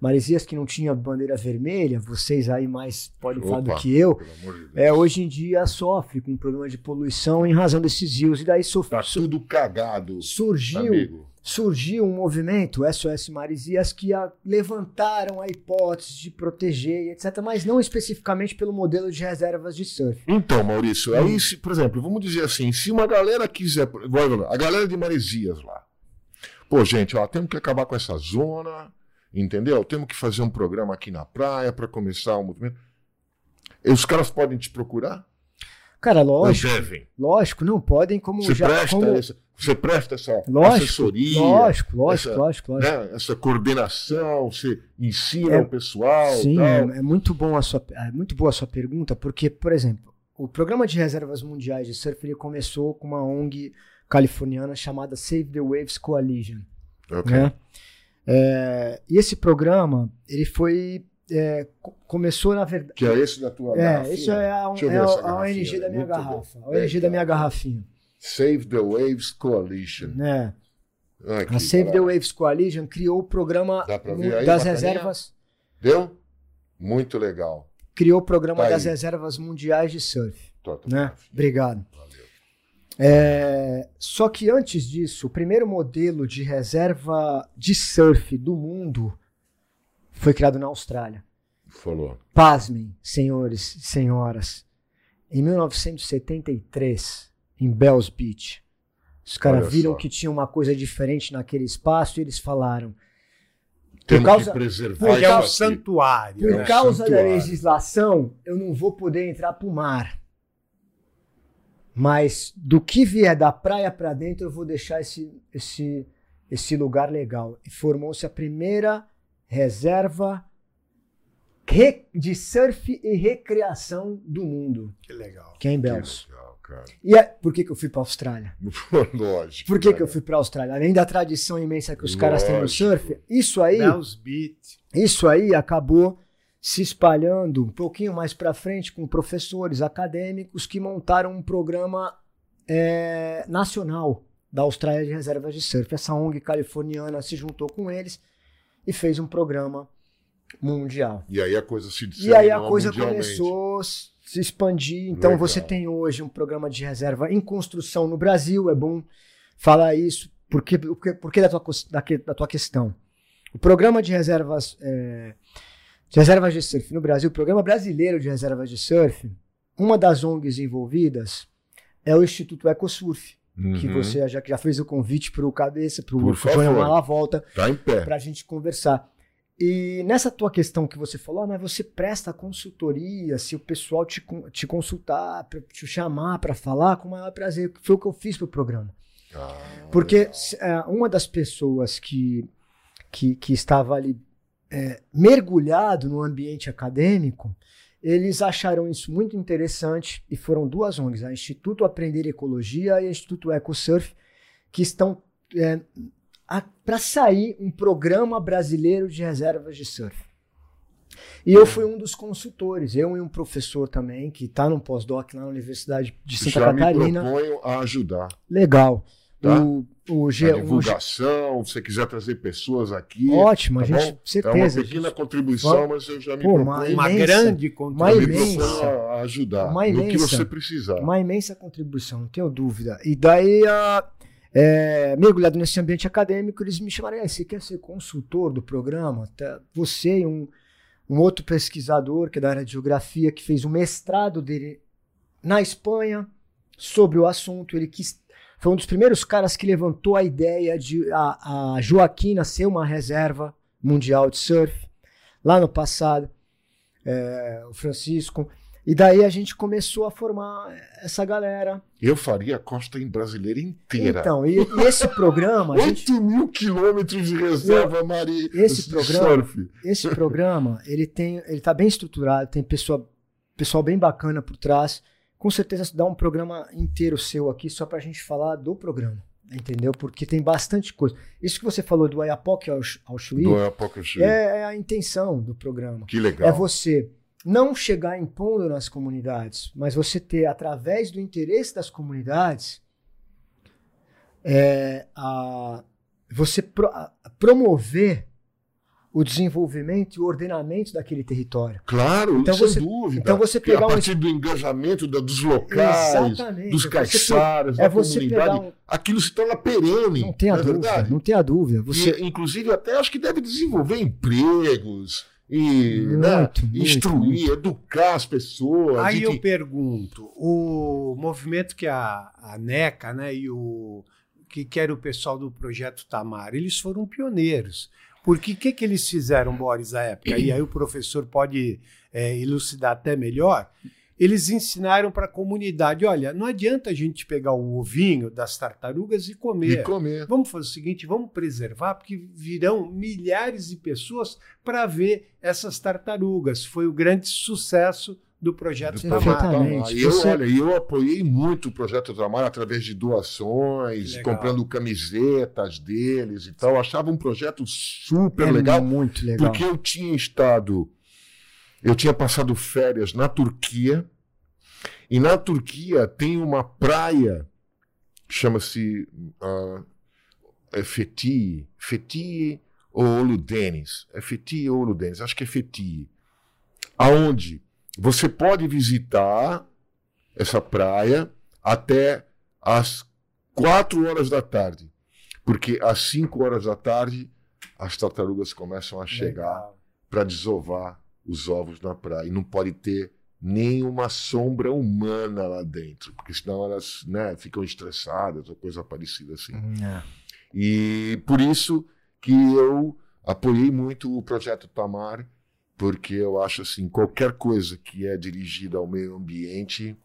Maresias que não tinha bandeira vermelha, vocês aí mais podem falar do Opa, que eu, de é, hoje em dia sofre com um problema de poluição em razão desses rios. E daí sof- Tá tudo cagado, surgiu amigo. Surgiu um movimento, SOS Maresias, que a- levantaram a hipótese de proteger, etc., mas não especificamente pelo modelo de reservas de surf. Então, Maurício, aí, se, por exemplo, vamos dizer assim, se uma galera quiser, a galera de Maresias lá, pô, gente, ó, temos que acabar com essa zona, entendeu? Temos que fazer um programa aqui na praia para começar o movimento. E os caras podem te procurar? Cara, lógico. Lógico, não podem, como Você já. presta, como, essa, você presta essa lógico, assessoria, lógico, lógico, essa, lógico, lógico. né, essa coordenação, você ensina É, o pessoal. Sim, tal. é, muito bom a sua, é muito boa a sua pergunta, porque, por exemplo, o programa de reservas mundiais de surf começou com uma ONG californiana chamada Save the Waves Coalition, Ok. né? É, e esse programa ele foi é, co- começou na verdade Que é esse da tua é, garrafinha? isso é a, é a- a ONG da minha muito bom. garrafa, a ONG da minha Legal. garrafinha, Save the Waves Coalition. né? Aqui, A Save olha the. Waves Coalition criou o programa das reservas Deu? Muito legal. criou o programa Tá das aí. reservas mundiais de surf. Tota, né? garrafinha. Obrigado. Valeu. É, só que antes disso, o primeiro modelo de reserva de surf do mundo foi criado na Austrália. Falou. Pasmem, senhores e senhoras. Em 1973, em Bells Beach, os caras viram só. que tinha uma coisa diferente naquele espaço e eles falaram: Temos causa- que preservar Porque é um santuário. por É um causa da santuário. legislação, eu não vou poder entrar pro mar. Mas do que vier da praia para dentro, eu vou deixar esse, esse, esse lugar legal. E formou-se a primeira reserva re- de surf e recreação do mundo, Que legal. que é em Que Bells. legal, cara. E é, por que, que eu fui para Austrália? Lógico. Por que, né? que eu fui para Austrália? Além da tradição imensa que os caras têm no Lógico. surf, isso aí Bells Beat. Isso aí acabou se espalhando um pouquinho mais para frente com professores acadêmicos que montaram um programa é, nacional da Austrália de Reservas de Surf. Essa ONG californiana se juntou com eles e fez um programa mundial. E aí a coisa se E aí a coisa começou a se expandir. Então Legal. você tem hoje um programa de reserva em construção no Brasil, é bom falar isso. Por que, por que- por que da, tua, da, da tua questão? O programa de reservas, é, de reservas de surf no Brasil, o programa brasileiro de reservas de surf, uma das ONGs envolvidas é o Instituto EcoSurf, que Uhum. você já, já fez o convite para o Cabeça, para o favor. lá volta Tá em pé. para a gente conversar. E nessa tua questão que você falou, ah, mas você presta consultoria, se o pessoal te, te consultar, te chamar para falar, com o maior prazer. Foi o que eu fiz pro programa. Ah, Porque é, uma das pessoas que, que, que estava ali é, mergulhado no ambiente acadêmico, eles acharam isso muito interessante e foram duas ONGs, a Instituto Aprender Ecologia e a Instituto EcoSurf, que estão para sair um programa brasileiro de reservas de surf. E eu fui um dos consultores, eu e um professor também, que está no pós-doc lá na Universidade de Santa Já me Catarina. proponho a ajudar. Legal. Tá? O, o, G, divulgação, se você quiser trazer pessoas aqui. Ótimo, a tá gente, bom? certeza. É uma pequena contribuição, mas eu já me Pô, uma Uma imensa. grande contribuição. me imensa. a ajudar Uma no que imensa. você precisar. Uma imensa contribuição, não tenho dúvida. E daí, a, é, mergulhado nesse ambiente acadêmico, eles me chamaram, "Ah, você quer ser consultor do programa? Tá, Você e um, um outro pesquisador, que é da área de geografia, que fez o mestrado dele na Espanha sobre o assunto, ele quis... Foi um dos primeiros caras que levantou a ideia de a, a Joaquina ser uma reserva mundial de surf, lá no passado, é, o Francisco. E daí a gente começou a formar essa galera. Eu faria a costa em brasileira inteira. Então, e, e esse programa, a gente, 8 mil quilômetros de reserva marinha. Esse programa- surf. esse programa, ele tem, ele tá bem estruturado, tem pessoa, pessoal bem bacana por trás. Com certeza dá um programa inteiro seu aqui só pra gente falar do programa, entendeu? Porque tem bastante coisa. Isso que você falou do Ayapoque ao, ao Chuí Do é, é a intenção do programa. Que legal. É você não chegar impondo nas comunidades, mas você ter, através do interesse das comunidades, é, a, você pro- a- promover o desenvolvimento e o ordenamento daquele território. Claro, Então sem você- dúvida. então você pegar a um- partir do engajamento dos locais, Exatamente. dos caiçaras, é da você comunidade, um- aquilo se torna perene. Não tenha não é dúvida, verdade? não tenha dúvida. Você, E, inclusive, até acho que deve desenvolver empregos e né, Muito, muito, instruir, educar as pessoas. Aí eu pergunto, o movimento que a, a NECA né, e o que, que era o pessoal do projeto Tamar, eles foram pioneiros. Porque o que, que eles fizeram, Boris, à época? E aí o professor pode é, elucidar até melhor. eles ensinaram para a comunidade: olha, não adianta a gente pegar o ovinho das tartarugas e comer. E comer. Vamos fazer o seguinte: vamos preservar, porque virão milhares de pessoas para ver essas tartarugas. Foi o grande sucesso do projeto Do Tamar. projeto Exatamente. Tamar. E eu, Você- olha, eu apoiei muito o projeto Tamar através de doações, Legal. comprando camisetas deles e tal. Eu achava um projeto super é legal, muito legal. porque eu tinha estado, eu tinha passado férias na Turquia, e na Turquia tem uma praia, chama-se uh, Fethiye, Fethiye ou Oludenis, é Fethiye ou Oludenis, acho que é Fethiye, aonde você pode visitar essa praia até às 4 horas da tarde, porque às 5 horas da tarde as tartarugas começam a chegar para desovar os ovos na praia. E não pode ter nenhuma sombra humana lá dentro, porque senão elas né, ficam estressadas ou coisa parecida assim. É. E por isso que eu apoiei muito o projeto Tamar, porque eu acho assim, qualquer coisa que é dirigida ao meio ambiente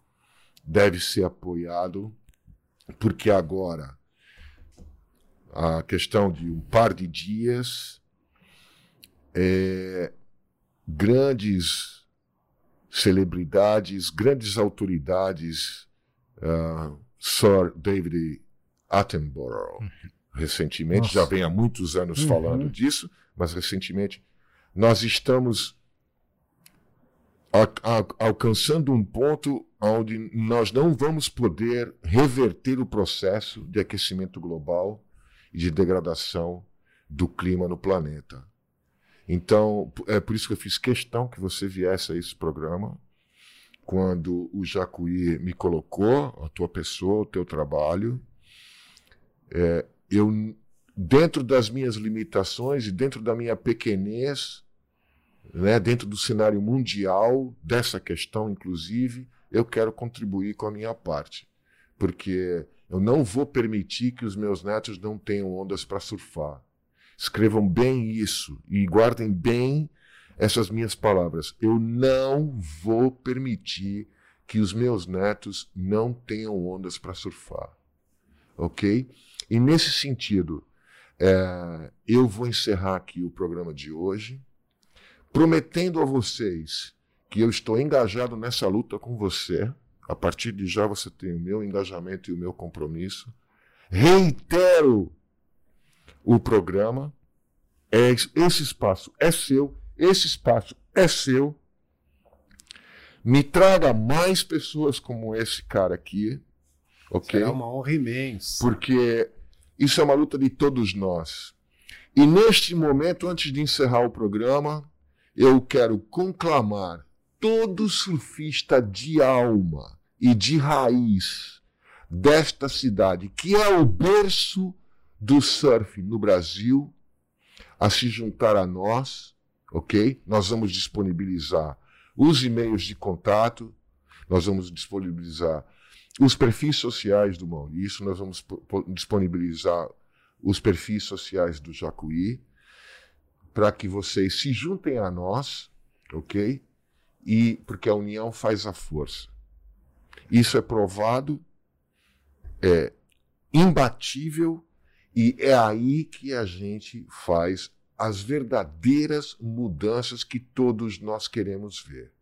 deve ser apoiado, porque agora a questão de um par de dias é, grandes celebridades, grandes autoridades, ah, Sir David Attenborough, recentemente, Nossa. já vem há muitos anos Uhum. falando disso, mas recentemente nós estamos a- a- alcançando um ponto onde nós não vamos poder reverter o processo de aquecimento global e de degradação do clima no planeta. Então, é por isso que eu fiz questão que você viesse a esse programa. Quando o Jacuí me colocou, a tua pessoa, o teu trabalho, é, eu, dentro das minhas limitações e dentro da minha pequenez, né, dentro do cenário mundial, dessa questão, inclusive, eu quero contribuir com a minha parte. Porque eu não vou permitir que os meus netos não tenham ondas para surfar. Escrevam bem isso e guardem bem essas minhas palavras. Eu não vou permitir que os meus netos não tenham ondas para surfar. Ok? E nesse sentido, é, eu vou encerrar aqui o programa de hoje, prometendo a vocês que eu estou engajado nessa luta com você. A partir de já você tem o meu engajamento e o meu compromisso. Reitero o programa. É, esse espaço é seu, esse espaço é seu. Me traga mais pessoas como esse cara aqui, ok? Será uma honra imensa. Porque isso é uma luta de todos nós. E neste momento, antes de encerrar o programa, eu quero conclamar todo surfista de alma e de raiz desta cidade, que é o berço do surf no Brasil, a se juntar a nós, ok? Nós vamos disponibilizar os e-mails de contato, nós vamos disponibilizar os perfis sociais do Maurício, nós vamos po- po- disponibilizar os perfis sociais do Jacuí, para que vocês se juntem a nós, ok? E porque a união faz a força. Isso é provado, é imbatível e é aí que a gente faz as verdadeiras mudanças que todos nós queremos ver.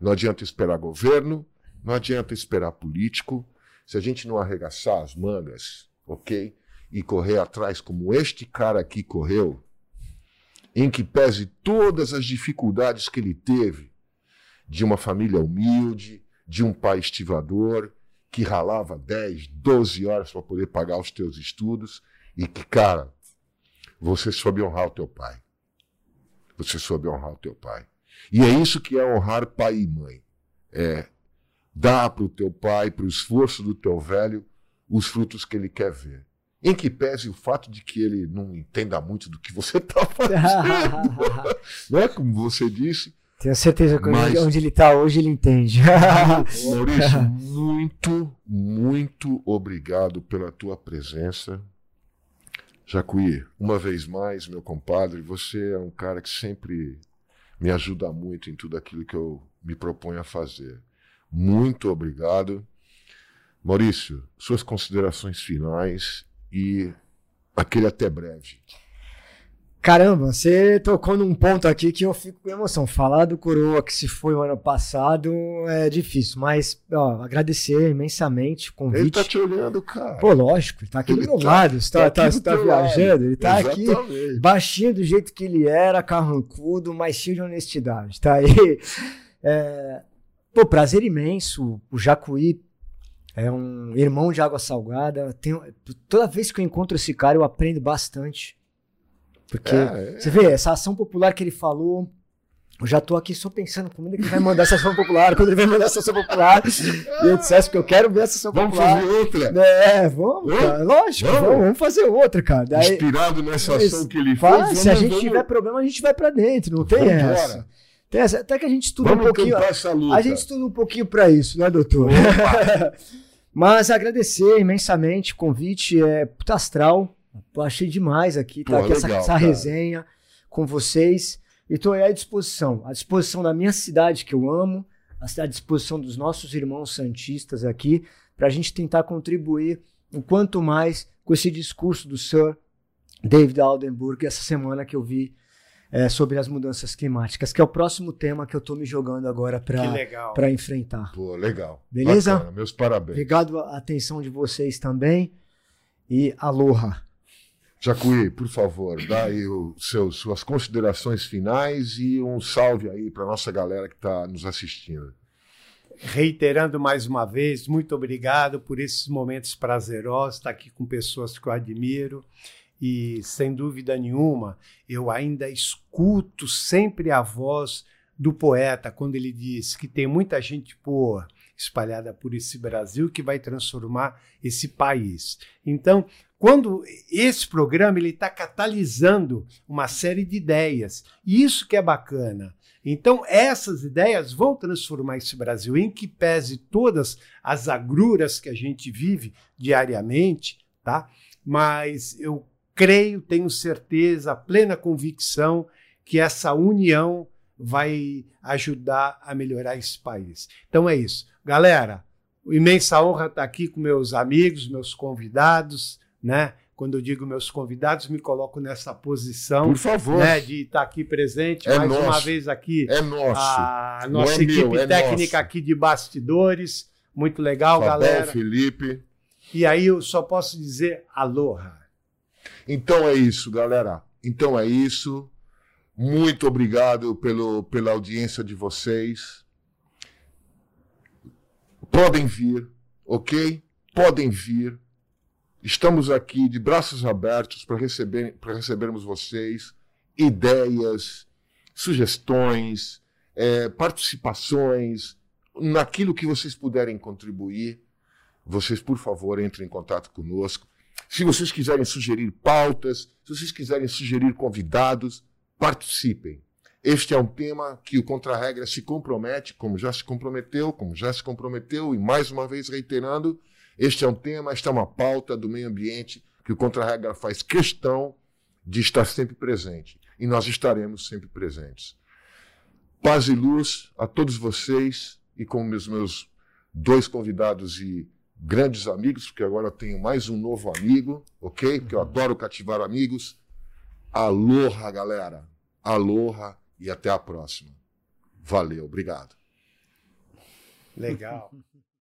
Não adianta esperar governo, não adianta esperar político. Se a gente não arregaçar as mangas, ok? E correr atrás como este cara aqui correu, em que pese todas as dificuldades que ele teve, de uma família humilde, de um pai estivador, que ralava 10, 12 horas para poder pagar os teus estudos, e que, cara, você soube honrar o teu pai. Você soube honrar o teu pai. E é isso que é honrar pai e mãe. É dar para o teu pai, para o esforço do teu velho, os frutos que ele quer ver. Em que pese o fato de que ele não entenda muito do que você está fazendo. né? Como você disse. Tenho certeza que Mas- onde ele está hoje ele entende. Maurício, muito, muito obrigado pela tua presença. Jacuí, uma vez mais, meu compadre, você é um cara que sempre me ajuda muito em tudo aquilo que eu me proponho a fazer. Muito obrigado. Maurício, suas considerações finais e aquele até breve. Caramba, você tocou num ponto aqui que eu fico com emoção. Falar do Coroa que se foi o ano passado é difícil, mas ó, agradecer imensamente o convite. Ele tá te olhando, cara. Pô, lógico, ele tá aqui Ele do meu tá- lado. Você tá, tá tá, aqui tá viajando, lado. ele tá aqui Exatamente. baixinho do jeito que ele era, carrancudo, mas cheio de honestidade. Tá aí. É, pô, prazer imenso. O Jacuí é um irmão de água salgada. Tenho- toda vez que eu encontro esse cara, eu aprendo bastante. Porque É, é. você vê, essa ação popular que ele falou. Eu já tô aqui só pensando é que ele vai mandar essa ação popular, quando ele vai mandar essa ação popular. E eu dissesse porque eu quero ver essa ação Vamos popular. fazer outra. É, vamos, cara. Lógico, Vamos? vamos, vamos fazer outra, cara. Daí, Inspirado nessa ação que ele fez. Fala, vamos, se a gente vamos- tiver problema, a gente vai pra dentro, não tem Vambora. essa. Tem essa. Até que a gente estuda Vamos um pouquinho. tentar essa luta. A gente estuda um pouquinho pra isso, né, doutor? Mas agradecer imensamente o convite, é puta astral. Eu achei demais aqui, tá Pô, aqui essa, legal, essa cara. resenha com vocês. E tô aí à disposição, à disposição da minha cidade que eu amo, à disposição dos nossos irmãos santistas aqui, pra gente tentar contribuir o quanto mais com esse discurso do Sir David Aldenburg essa semana que eu vi é, sobre as mudanças climáticas, que é o próximo tema que eu tô me jogando agora pra enfrentar. Pô, legal. Beleza? Bacana, meus parabéns. Obrigado a atenção de vocês também. E aloha. Jacuí, por favor, dá aí o seu, suas considerações finais e um salve aí para nossa galera que está nos assistindo. Reiterando mais uma vez, muito obrigado por esses momentos prazerosos, estar aqui com pessoas que eu admiro. E, sem dúvida nenhuma, eu ainda escuto sempre a voz do poeta quando ele diz que tem muita gente boa espalhada por esse Brasil que vai transformar esse país. Então, quando esse programa ele está catalisando uma série de ideias, e isso que é bacana. Então, essas ideias vão transformar esse Brasil, em que pese todas as agruras que a gente vive diariamente, tá? Mas eu creio, tenho certeza, plena convicção que essa união vai ajudar a melhorar esse país. Então é isso. Galera, imensa honra estar aqui com meus amigos, meus convidados, né? Quando eu digo meus convidados, me coloco nessa posição Por favor, né, de estar aqui presente É mais uma nosso. vez aqui é nosso. a Não nossa é meu, equipe é técnica nosso. aqui de bastidores. Muito legal, Fabão, galera. Felipe. E aí eu só posso dizer aloha. Então é isso, galera. Então é isso. Muito obrigado pelo, pela audiência de vocês. Podem vir, ok? Podem vir. Estamos aqui de braços abertos para receber, para recebermos vocês, ideias, sugestões, eh, participações, naquilo que vocês puderem contribuir. Vocês, por favor, entrem em contato conosco. Se vocês quiserem sugerir pautas, se vocês quiserem sugerir convidados, participem. Este é um tema que o Contra-Regra se compromete, como já se comprometeu, como já se comprometeu, e mais uma vez reiterando, este é um tema, esta é uma pauta do meio ambiente que o Contra-Regra faz questão de estar sempre presente. E nós estaremos sempre presentes. Paz e luz a todos vocês e com os meus dois convidados e grandes amigos, porque agora eu tenho mais um novo amigo, ok? Porque eu adoro cativar amigos. Aloha, galera. Aloha e até a próxima. Valeu, obrigado. Legal.